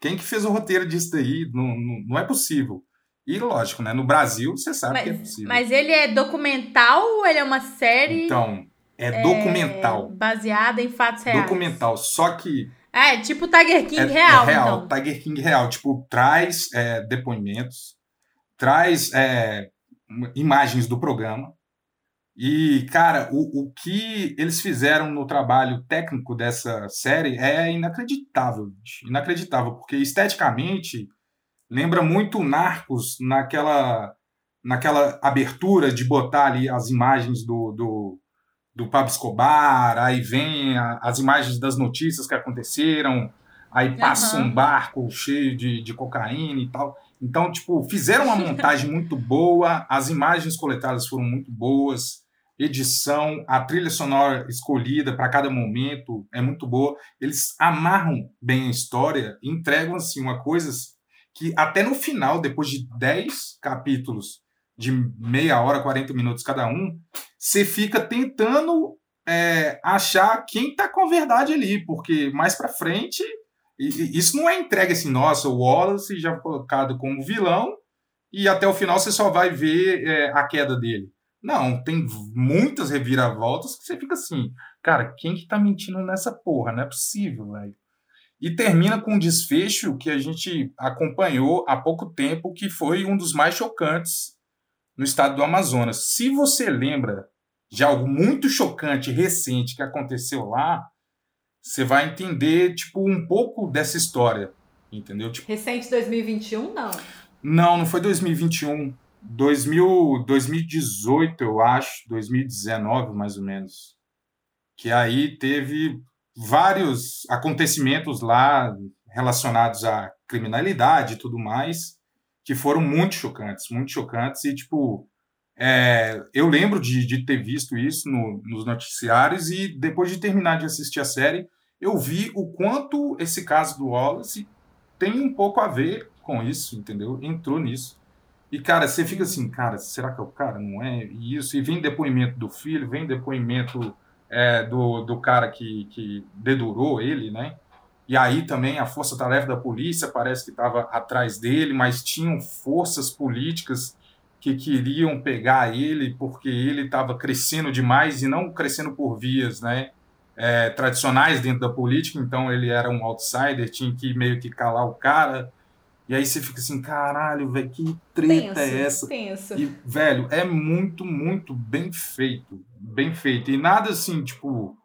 Quem que fez o roteiro disso daí? Não, não, não é possível. E lógico, né? No Brasil, você sabe que é Mas, possível. mas ele é documental ou ele é uma série Então, é é, documental. baseada em fatos reais? Documental. Só que é tipo Tiger King é, real, é real, então. Tiger King real. Tipo, traz é, depoimentos, traz é, imagens do programa. E, cara, o, o que eles fizeram no trabalho técnico dessa série é inacreditável. Inacreditável, porque esteticamente lembra muito Narcos naquela, naquela abertura de botar ali as imagens do, do, do Pablo Escobar, aí vem a- as imagens das notícias que aconteceram, aí passa Aham. um barco cheio de, de cocaína e tal. Então, tipo, fizeram uma montagem muito boa, as imagens coletadas foram muito boas, edição, a trilha sonora escolhida para cada momento é muito boa. Eles amarram bem a história, entregam assim uma coisas que até no final, depois de 10 capítulos de meia hora, 40 minutos cada um, você fica tentando é, achar quem tá com a verdade ali, porque mais para frente isso não é entregue assim, nossa, o Wallace já colocado como vilão e até o final você só vai ver é, a queda dele. Não, tem muitas reviravoltas que você fica assim, cara, quem que tá mentindo nessa porra? Não é possível, velho. E termina com um desfecho que a gente acompanhou há pouco tempo, que foi um dos mais chocantes no estado do Amazonas. Se você lembra de algo muito chocante, recente, que aconteceu lá, você vai entender, tipo, um pouco dessa história, entendeu? Tipo, Recente 2021, não. não, não foi 2021. 2000, 2018, eu acho, 2019, mais ou menos. Que aí teve vários acontecimentos lá relacionados à criminalidade e tudo mais, que foram muito chocantes, muito chocantes. E, tipo, é, eu lembro de, de ter visto isso no- nos noticiários e depois de terminar de assistir a série, eu vi o quanto esse caso do Wallace tem um pouco a ver com isso, entendeu? Entrou nisso. E, cara, você fica assim, cara, será que é o cara? Não é? E isso. E vem depoimento do filho, vem depoimento é, do, do cara que, que dedurou ele, né? E aí também a força-tarefa da polícia parece que estava atrás dele, mas tinham forças políticas que queriam pegar ele porque ele estava crescendo demais e não crescendo por vias, né? é, tradicionais dentro da política, então ele era um outsider, tinha que meio que calar o cara. E aí você fica assim, caralho, velho, que treta Tenso, é essa? tenso. E, velho, é muito, muito bem feito. Bem feito. E nada assim, tipo,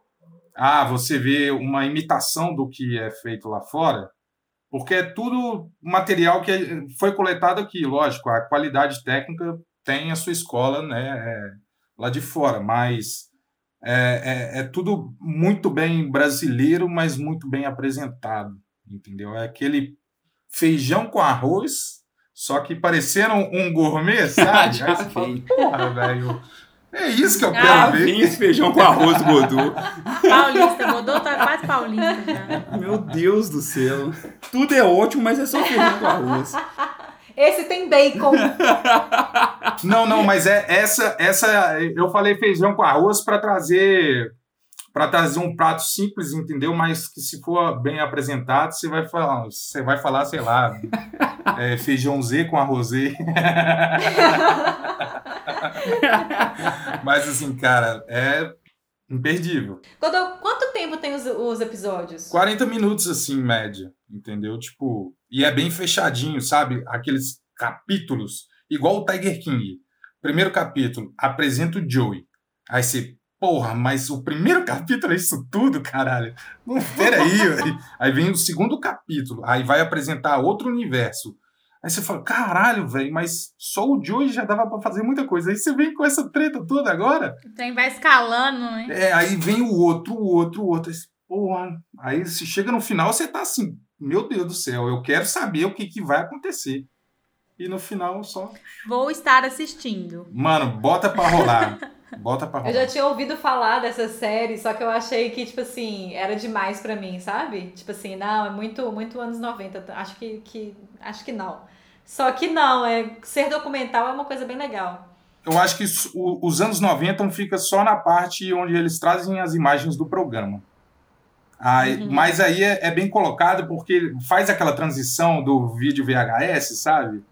ah, você vê uma imitação do que é feito lá fora, porque é tudo material que foi coletado aqui, lógico, a qualidade técnica tem a sua escola, né, é, lá de fora, mas é, é, é tudo muito bem brasileiro, mas muito bem apresentado, entendeu? É aquele feijão com arroz, só que parecendo um gourmet, sabe? Aí você fala, porra, velho, é isso que eu quero Ah, ver. Esse feijão com arroz do Godô. Paulista, Godô tá quase paulista já. Meu Deus do céu. Tudo é ótimo, mas é só feijão com arroz. Esse tem bacon. Não, não, mas é essa, essa eu falei feijão com arroz para trazer para trazer um prato simples, entendeu? Mas que se for bem apresentado, você vai falar, você vai falar, sei lá, é, feijão Z com arroz Z. Mas assim, cara, é imperdível. Godô, quanto tempo tem os, os episódios? 40 minutos, assim, em média, entendeu? Tipo, e é bem fechadinho, sabe? Aqueles capítulos, igual o Tiger King. Primeiro capítulo, apresenta o Joey. Aí você, porra, mas o primeiro capítulo é isso tudo, caralho. Não, peraí. aí, aí vem o segundo capítulo, aí vai apresentar outro universo. Aí você fala, caralho, velho, mas só o Joey já dava pra fazer muita coisa. Aí você vem com essa treta toda agora. O trem vai escalando, né? É, aí vem o outro, o outro, o outro. Aí, porra. Aí se chega no final, você tá assim, meu Deus do céu, eu quero saber o que, que vai acontecer. E no final só. Vou estar assistindo. Mano, bota pra rolar. Bota pra Eu já tinha ouvido falar dessa série, só que eu achei que, tipo assim, era demais pra mim, sabe? Tipo assim, não, é muito, muito anos 90. Acho que, que, acho que não. Só que não, é, ser documental é uma coisa bem legal. Eu acho que os anos 90 fica só na parte onde eles trazem as imagens do programa. Aí, Uhum. Mas aí é, é bem colocado porque faz aquela transição do vídeo VHS, sabe?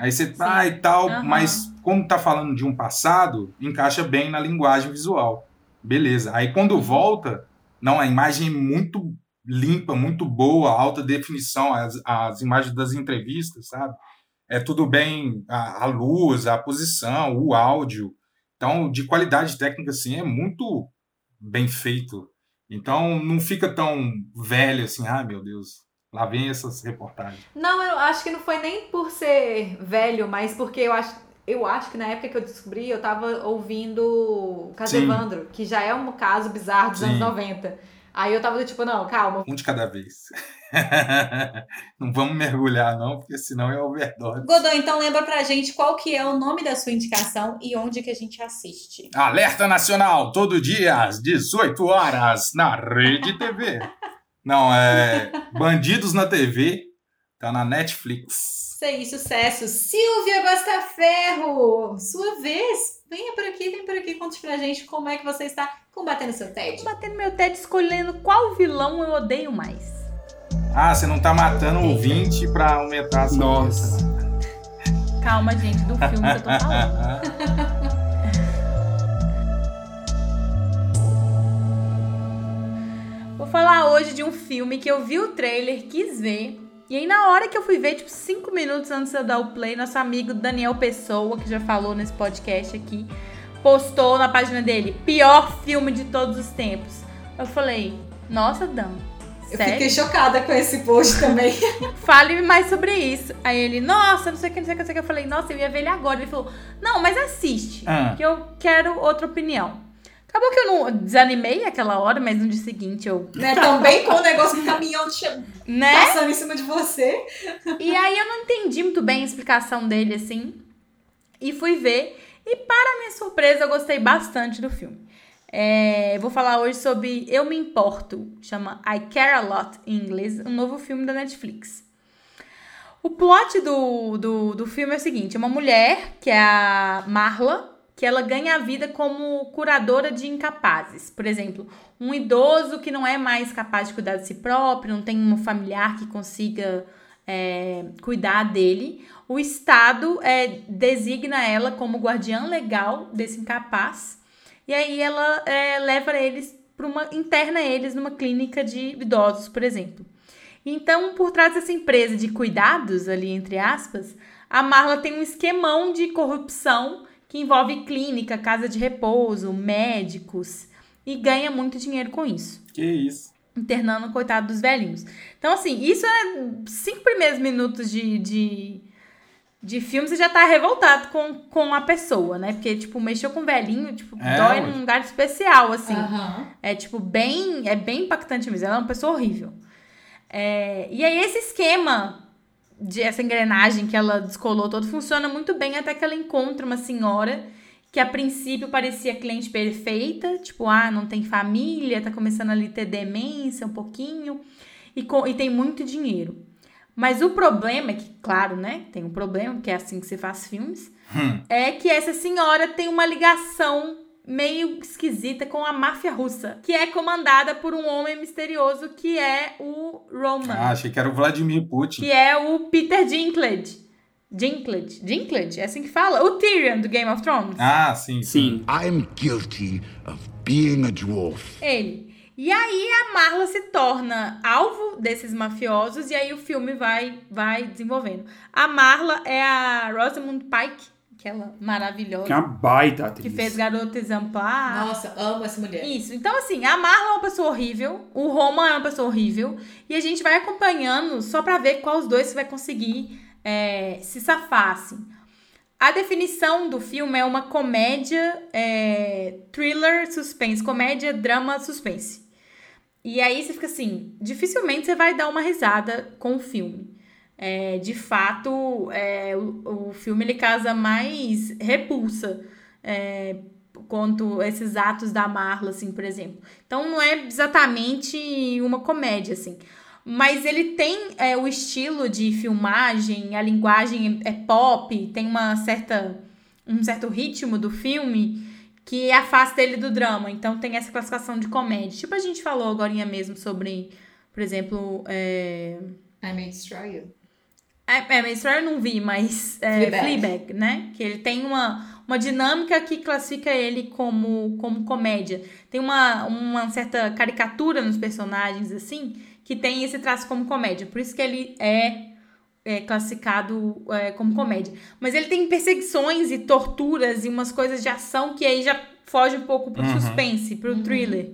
Aí você tá e tal, Aham. mas como tá falando de um passado, encaixa bem na linguagem visual. Beleza. Aí quando volta, não, a imagem é muito limpa, muito boa, alta definição, as, as imagens das entrevistas, sabe? É tudo bem, a, a luz, a posição, o áudio. Então, de qualidade técnica, assim, é muito bem feito. Então, não fica tão velho assim, ah, meu Deus, lá vem essas reportagens. Não, eu acho que não foi nem por ser velho, mas porque eu acho, eu acho que na época que eu descobri, eu tava ouvindo Caso Sim. Evandro, que já é um caso bizarro dos Sim. anos 90. Aí eu tava do tipo, não, calma. Um de cada vez. não vamos mergulhar, não, porque senão é overdose. Godô, então lembra pra gente qual que é o nome da sua indicação e onde que a gente assiste. Alerta Nacional, todo dia às 18 horas, na Rede TV. Não, é Bandidos na TV, tá na Netflix. Isso aí, sucesso. Silvia Bastaferro, sua vez. Venha por aqui, vem por aqui, conte pra gente como é que você está combatendo seu tédio. Batendo meu teto escolhendo qual vilão eu odeio mais. Ah, você não tá matando o 20 pra aumentar a sua Nossa. Calma, gente, do filme que eu tô falando. falar hoje de um filme que eu vi o trailer, quis ver. E aí, na hora que eu fui ver, tipo, cinco minutos antes de eu dar o play, nosso amigo Daniel Pessoa, que já falou nesse podcast aqui, postou na página dele: pior filme de todos os tempos. Eu falei: Nossa, Dan. Eu Sério? fiquei chocada com esse post também. Fale mais sobre isso. Aí ele, nossa, não sei o que, não sei o que, não sei o que. Eu falei, nossa, eu ia ver ele agora. Ele falou, não, mas assiste, Ah. que eu quero outra opinião. Acabou que eu não desanimei aquela hora, mas no dia seguinte eu. né? Também com o negócio do caminhão che- Né? passando em cima de você. E aí eu não entendi muito bem a explicação dele, assim. E fui ver. E para minha surpresa, eu gostei bastante do filme. É, vou falar hoje sobre Eu Me Importo, chama I Care A Lot em inglês, um novo filme da Netflix. O plot do, do, do filme é o seguinte: é uma mulher, que é a Marla, que ela ganha a vida como curadora de incapazes. Por exemplo, um idoso que não é mais capaz de cuidar de si próprio, não tem um familiar que consiga é, cuidar dele. O Estado é, designa ela como guardiã legal desse incapaz. E aí ela é, leva eles para uma. interna eles numa clínica de idosos, por exemplo. Então, por trás dessa empresa de cuidados, ali, entre aspas, a Marla tem um esquemão de corrupção que envolve clínica, casa de repouso, médicos e ganha muito dinheiro com isso Que isso. internando, coitado dos velhinhos. Então, assim, isso é cinco primeiros minutos de, de, de filme, você já tá revoltado com, com a pessoa, né? Porque, tipo, mexeu com velhinho, tipo, É, dói ué. num lugar especial, assim. Aham. É, tipo, bem, é bem impactante mesmo. Ela é uma pessoa horrível. É, e aí, esse esquema de essa engrenagem que ela descolou todo funciona muito bem até que ela encontra uma senhora que a princípio parecia cliente perfeita, tipo, ah, não tem família, tá começando ali a ter demência um pouquinho e, co- e tem muito dinheiro. Mas o problema é que, claro, né, tem um problema, porque é assim que se faz filmes, Hum. é que essa senhora tem uma ligação meio esquisita com a máfia russa, que é comandada por um homem misterioso que é o Roman, Ah, achei que era o Vladimir Putin. que é o Peter Dinklage. Dinklage? Dinklage? É assim que fala? O Tyrion do Game of Thrones. Ah, sim. Sim. I'm guilty of being a dwarf. Ele. E aí a Marla se torna alvo desses mafiosos e aí o filme vai vai desenvolvendo. A Marla é a Rosamund Pike, aquela maravilhosa. Que é uma baita atriz. Que fez Garota Exemplar. Nossa, amo essa mulher. Isso. Então, assim, a Marla é uma pessoa horrível, o Roman é uma pessoa horrível, e a gente vai acompanhando só pra ver qual os dois você vai conseguir é, se safar, assim. A definição do filme é uma comédia, é, thriller, suspense. Comédia, drama, suspense. E aí você fica assim, dificilmente você vai dar uma risada com o filme. É, de fato, é, o, o filme ele causa mais repulsa é, quanto esses atos da Marla, assim, por exemplo. Então não é exatamente uma comédia, assim. Mas ele tem é, o estilo de filmagem, a linguagem é pop, tem uma certa, um certo ritmo do filme que afasta ele do drama. Então tem essa classificação de comédia. Tipo a gente falou agora mesmo sobre, por exemplo, é... I May Destroy You. É, é mas eu não vi, mas é, Fleabag. Fleabag, né? Que ele tem uma, uma dinâmica que classifica ele como, como comédia. Tem uma, uma certa caricatura nos personagens, assim, que tem esse traço como comédia. Por isso que ele é, é classificado é, como comédia. Mas ele tem perseguições e torturas e umas coisas de ação que aí já foge um pouco pro Uhum. suspense, pro thriller.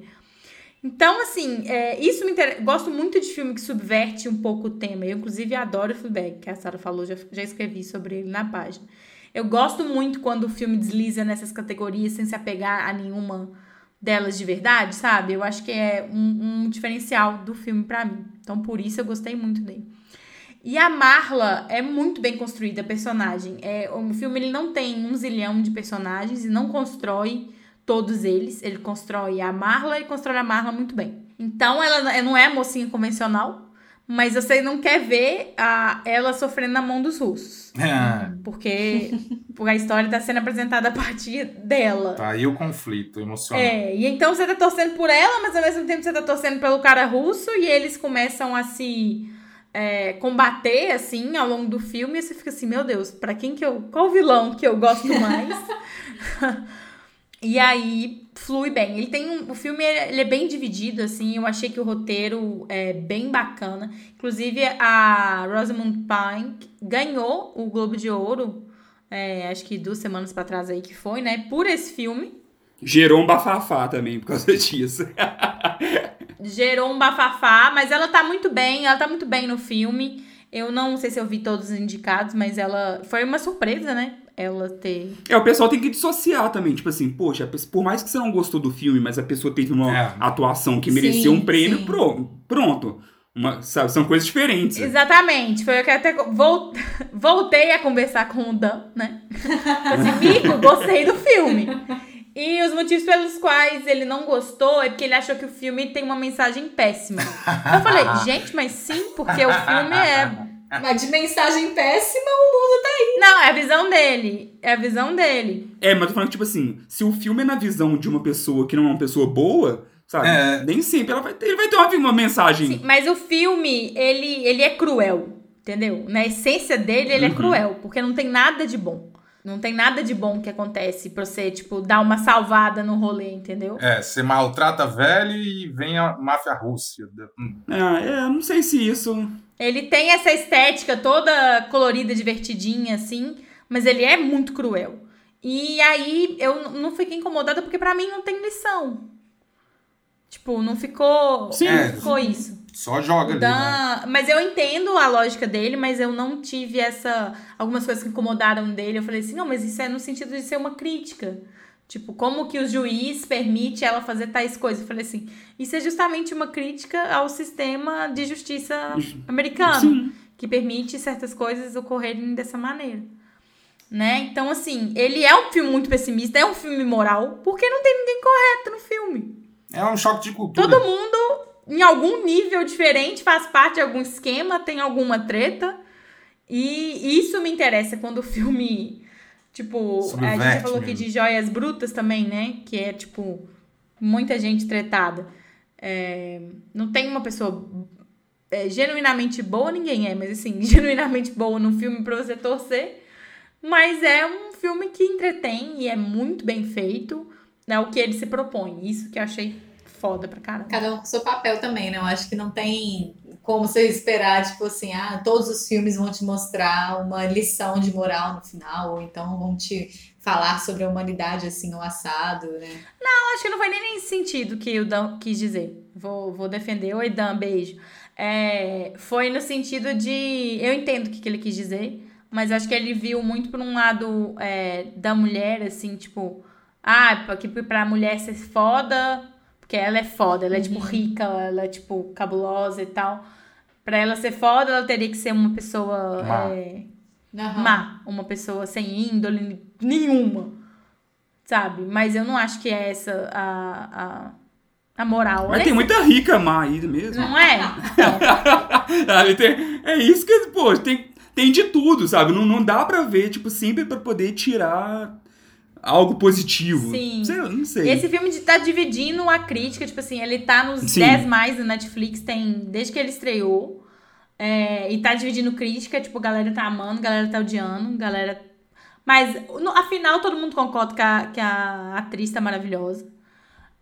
Então, assim, é, isso me. Gosto muito de filme que subverte um pouco o tema. Eu, inclusive, adoro Fleabag, que a Sarah falou, já, já escrevi sobre ele na página. Eu gosto muito quando o filme desliza nessas categorias sem se apegar a nenhuma delas de verdade, sabe? Eu acho que é um, um diferencial do filme pra mim. Então, por isso, eu gostei muito dele. E a Marla é muito bem construída, a personagem. É, o filme ele não tem um zilhão de personagens e não constrói todos eles. Ele constrói a Marla e constrói a Marla muito bem. Então, ela não é mocinha convencional, mas você não quer ver a, ela sofrendo na mão dos russos. É, Porque, porque a história está sendo apresentada a partir dela. tá aí o conflito emocional. É, e então você tá torcendo por ela, mas ao mesmo tempo você tá torcendo pelo cara russo e eles começam a se é, combater, assim, ao longo do filme, e você fica assim, meu Deus, pra quem que eu. Qual vilão que eu gosto mais? e aí flui bem. Ele tem um. O filme ele é bem dividido, assim. Eu achei que o roteiro é bem bacana. Inclusive, a Rosamund Pike ganhou o Globo de Ouro. é, acho que duas semanas pra trás aí que foi, né? Por esse filme. Gerou um bafafá também por causa disso. gerou um bafafá, mas ela tá muito bem, ela tá muito bem no filme. Eu não sei se eu vi todos os indicados, mas ela foi uma surpresa, né? Ela ter. É, o pessoal tem que dissociar também. Tipo assim, poxa, por mais que você não gostou do filme, mas a pessoa teve uma É. atuação que mereceu Sim, um prêmio, pro- pronto. Uma, sabe, são coisas diferentes. Exatamente, foi o que até vol- voltei a conversar com o Dan, né? Assim, amigo, gostei do filme. E os motivos pelos quais ele não gostou é porque ele achou que o filme tem uma mensagem péssima. Eu falei, gente, mas sim, porque o filme é Mas de mensagem péssima, o mundo tá aí. Não, é a visão dele. É a visão dele. É, mas eu tô falando, tipo assim, se o filme é na visão de uma pessoa que não é uma pessoa boa, sabe? É. Nem sempre ela vai ter, ele vai ter uma, uma mensagem. Sim, mas o filme, ele, ele é cruel, entendeu? Na essência dele, ele é Uhum. cruel, porque não tem nada de bom. Não tem nada de bom que acontece pra você, tipo, dar uma salvada no rolê, entendeu? É, você maltrata velho e vem a máfia russa. Hum, Ah, é, não sei se isso. Ele tem essa estética toda colorida, divertidinha, assim, mas ele é muito cruel. E aí eu não fiquei incomodada porque pra mim não tem lição. Tipo, não ficou, Sim. não É. ficou isso. Só joga ali, né? Mas eu entendo a lógica dele, mas eu não tive essa. Algumas coisas que incomodaram dele. Eu falei assim, não, mas isso é no sentido de ser uma crítica. Tipo, como que o juiz permite ela fazer tais coisas? Eu falei assim, isso é justamente uma crítica ao sistema de justiça americano, Sim. que permite certas coisas ocorrerem dessa maneira. Né? Então, assim, ele é um filme muito pessimista, é um filme moral, porque não tem ninguém correto no filme. É um choque de cultura. Todo mundo, em algum nível diferente, faz parte de algum esquema, tem alguma treta. E isso me interessa quando o filme. Tipo, a gente já Subverte falou aqui mesmo. de joias brutas também, né? Que é, tipo, muita gente tretada. É, não tem uma pessoa é, genuinamente boa, ninguém é, mas assim, genuinamente boa no filme pra você torcer. Mas é um filme que entretém e é muito bem feito. É o que ele se propõe. Isso que eu achei foda pra caramba. Cada um com seu papel também, né? Eu acho que não tem como você esperar, tipo assim, ah, todos os filmes vão te mostrar uma lição de moral no final, ou então vão te falar sobre a humanidade assim, o assado, né? Eu acho que não foi nem nesse sentido que o Dan quis dizer. Vou, vou defender. Oi, Dan, beijo. É, foi no sentido de. Eu entendo o que, que ele quis dizer, mas acho que ele viu muito por um lado é, da mulher, assim, tipo. Ah, porque pra mulher ser foda, porque ela é foda, ela é, tipo, rica, ela é, tipo, cabulosa e tal. Pra ela ser foda, ela teria que ser uma pessoa Má. é, Aham. má, uma pessoa sem índole nenhuma, sabe? Mas eu não acho que é essa a, a, a moral. Mas tem muita rica má aí mesmo. Não é? Então, Sabe, tem- é isso que, pô, tem, tem de tudo, sabe? Não, não dá pra ver, tipo, sempre pra poder tirar algo positivo. Sim. Sei, não sei. esse filme tá dividindo a crítica, tipo assim, ele tá nos Sim. 10 mais do Netflix, tem desde que ele estreou. É, e tá dividindo crítica, tipo, a galera tá amando, galera tá odiando, galera. Mas, no, afinal, todo mundo concorda que a, que a atriz tá maravilhosa.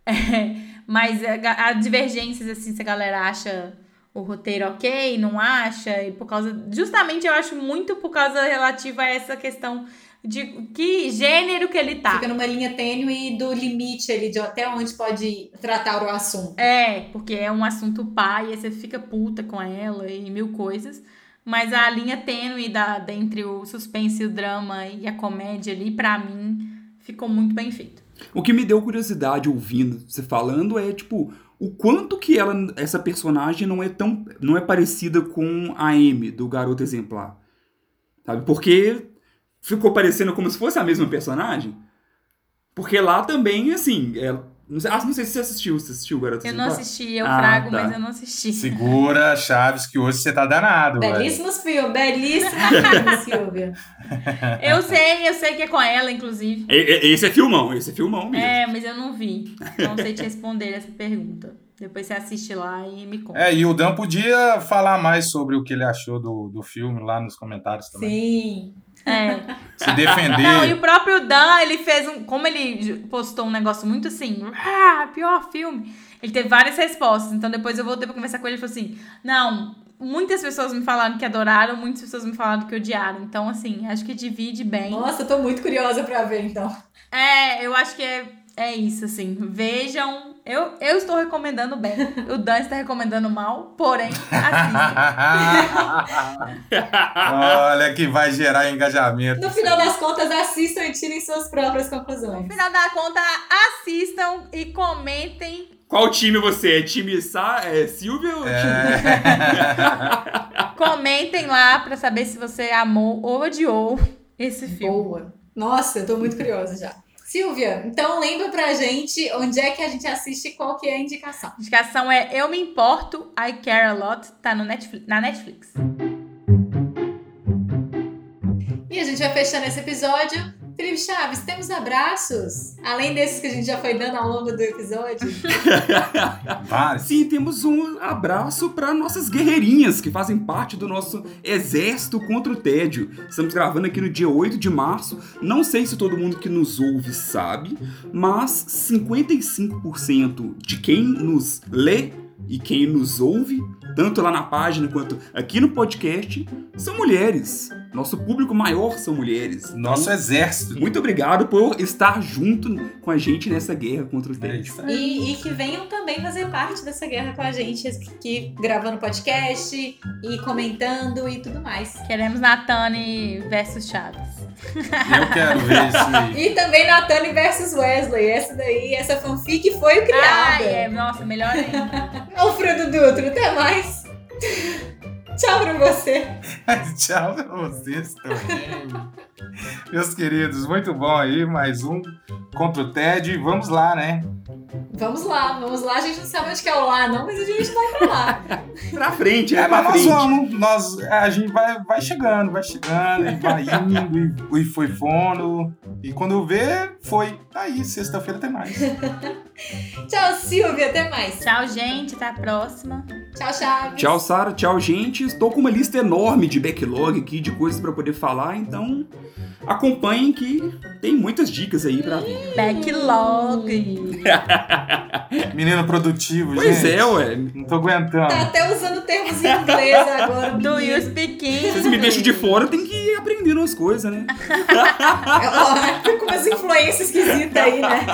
É, mas ga- há divergências, assim, se a galera acha o roteiro ok, não acha, e por causa. Justamente eu acho muito por causa relativa a essa questão de que gênero que ele tá. Fica numa linha tênue do limite ali, de até onde pode tratar o assunto. É, porque é um assunto pai, aí você fica puta com ela e mil coisas. Mas a linha tênue da, da- entre o suspense e o drama e a comédia ali, pra mim, ficou muito bem feito. O que me deu curiosidade ouvindo você falando é, tipo, o quanto que ela, essa personagem não é tão. não é parecida com a Amy, do Garoto Exemplar. Sabe? Porque ficou parecendo como se fosse a mesma personagem. Porque lá também, assim, ela. Não sei, ah, não sei se você assistiu. Você assistiu Garoto Eu não assisti, eu Ah, frago, tá. mas eu não assisti. Segura, Chaves, que hoje você tá danado. Belíssimos filmes, belíssimos filmes, Silvia. Eu sei, eu sei que é com ela, inclusive. E- e- Esse é filmão, esse é filmão mesmo. É, mas eu não vi. Não sei te responder essa pergunta. Depois você assiste lá e me conta. É, e o Dan podia falar mais sobre o que ele achou do, do filme lá nos comentários também. Sim. É. Se defender. Não, e o próprio Dan, ele fez um. Como ele postou um negócio muito assim, ah, pior filme. Ele teve várias respostas. Então depois eu voltei pra conversar com ele e falou assim: Não, muitas pessoas me falaram que adoraram, muitas pessoas me falaram que odiaram. Então, assim, acho que divide bem. Nossa, eu tô muito curiosa pra ver, então. É, eu acho que é, é isso, assim. Vejam. Eu, eu estou recomendando bem. O Dan está recomendando mal, porém. Olha que vai gerar engajamento. No final das contas, assistam e tirem suas próprias conclusões. No final da conta, assistam e comentem Qual time você é? Time Sa é, Silvia ou time... É. Comentem lá pra saber se você amou ou odiou esse filme. Boa. Nossa, eu tô muito curiosa já. Silvia, então lembra pra gente onde é que a gente assiste e qual que é a indicação. A indicação é Eu Me Importo, I Care A Lot, tá no Netflix, na Netflix. E a gente vai fechando esse episódio. Felipe Chaves, temos abraços? Além desses que a gente já foi dando ao longo do episódio. Vários. Sim, temos um abraço para nossas guerreirinhas que fazem parte do nosso exército contra o tédio. Estamos gravando aqui no dia 8 de março. Não sei se todo mundo que nos ouve sabe, mas 55% de quem nos lê e quem nos ouve, tanto lá na página quanto aqui no podcast, são mulheres. Nosso público maior são mulheres. Então, Nosso exército. muito obrigado por estar junto com a gente nessa guerra contra o É tédio. isso aí. E, e que venham também fazer parte dessa guerra com a gente, aqui gravando podcast e comentando e tudo mais. Queremos Natane versus Chaves. Eu quero ver esse. E também Natane versus Wesley. Essa daí, essa fanfic foi criada. Ai, é, nossa, melhor ainda. Ô, Fruto Dutro, até mais. Tchau pra você. Tchau pra vocês também. Meus queridos, muito bom aí. Mais um contra o TED. Vamos lá, né? Vamos lá, vamos lá. A gente não sabe onde que é o lá, não, mas a gente vai pra lá. Pra frente, é, É, pra mas nós frente. vamos, nós, a gente vai, vai chegando, vai chegando, e vai indo, e, e foi fono. E quando vê, foi. Aí, sexta-feira tem mais. Tchau, Silvia. Até mais. Tchau, gente. Até a próxima. Tchau, Chaves. Tchau, Sara. Tchau, gente. Estou com uma lista enorme de backlog aqui, de coisas pra poder falar, então acompanhem que tem muitas dicas aí pra vir. Backlog. Menino produtivo, Pois gente. é, ué. Não tô aguentando. Tá até usando termos em inglês agora. Do you speak English? Vocês me deixam de fora, eu tenho que ir aprendendo as coisas, né? Ó, Fica com umas influências esquisitas aí, né?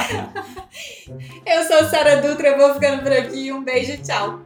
Eu sou Sara Dutra, vou ficando por aqui. Um beijo, tchau.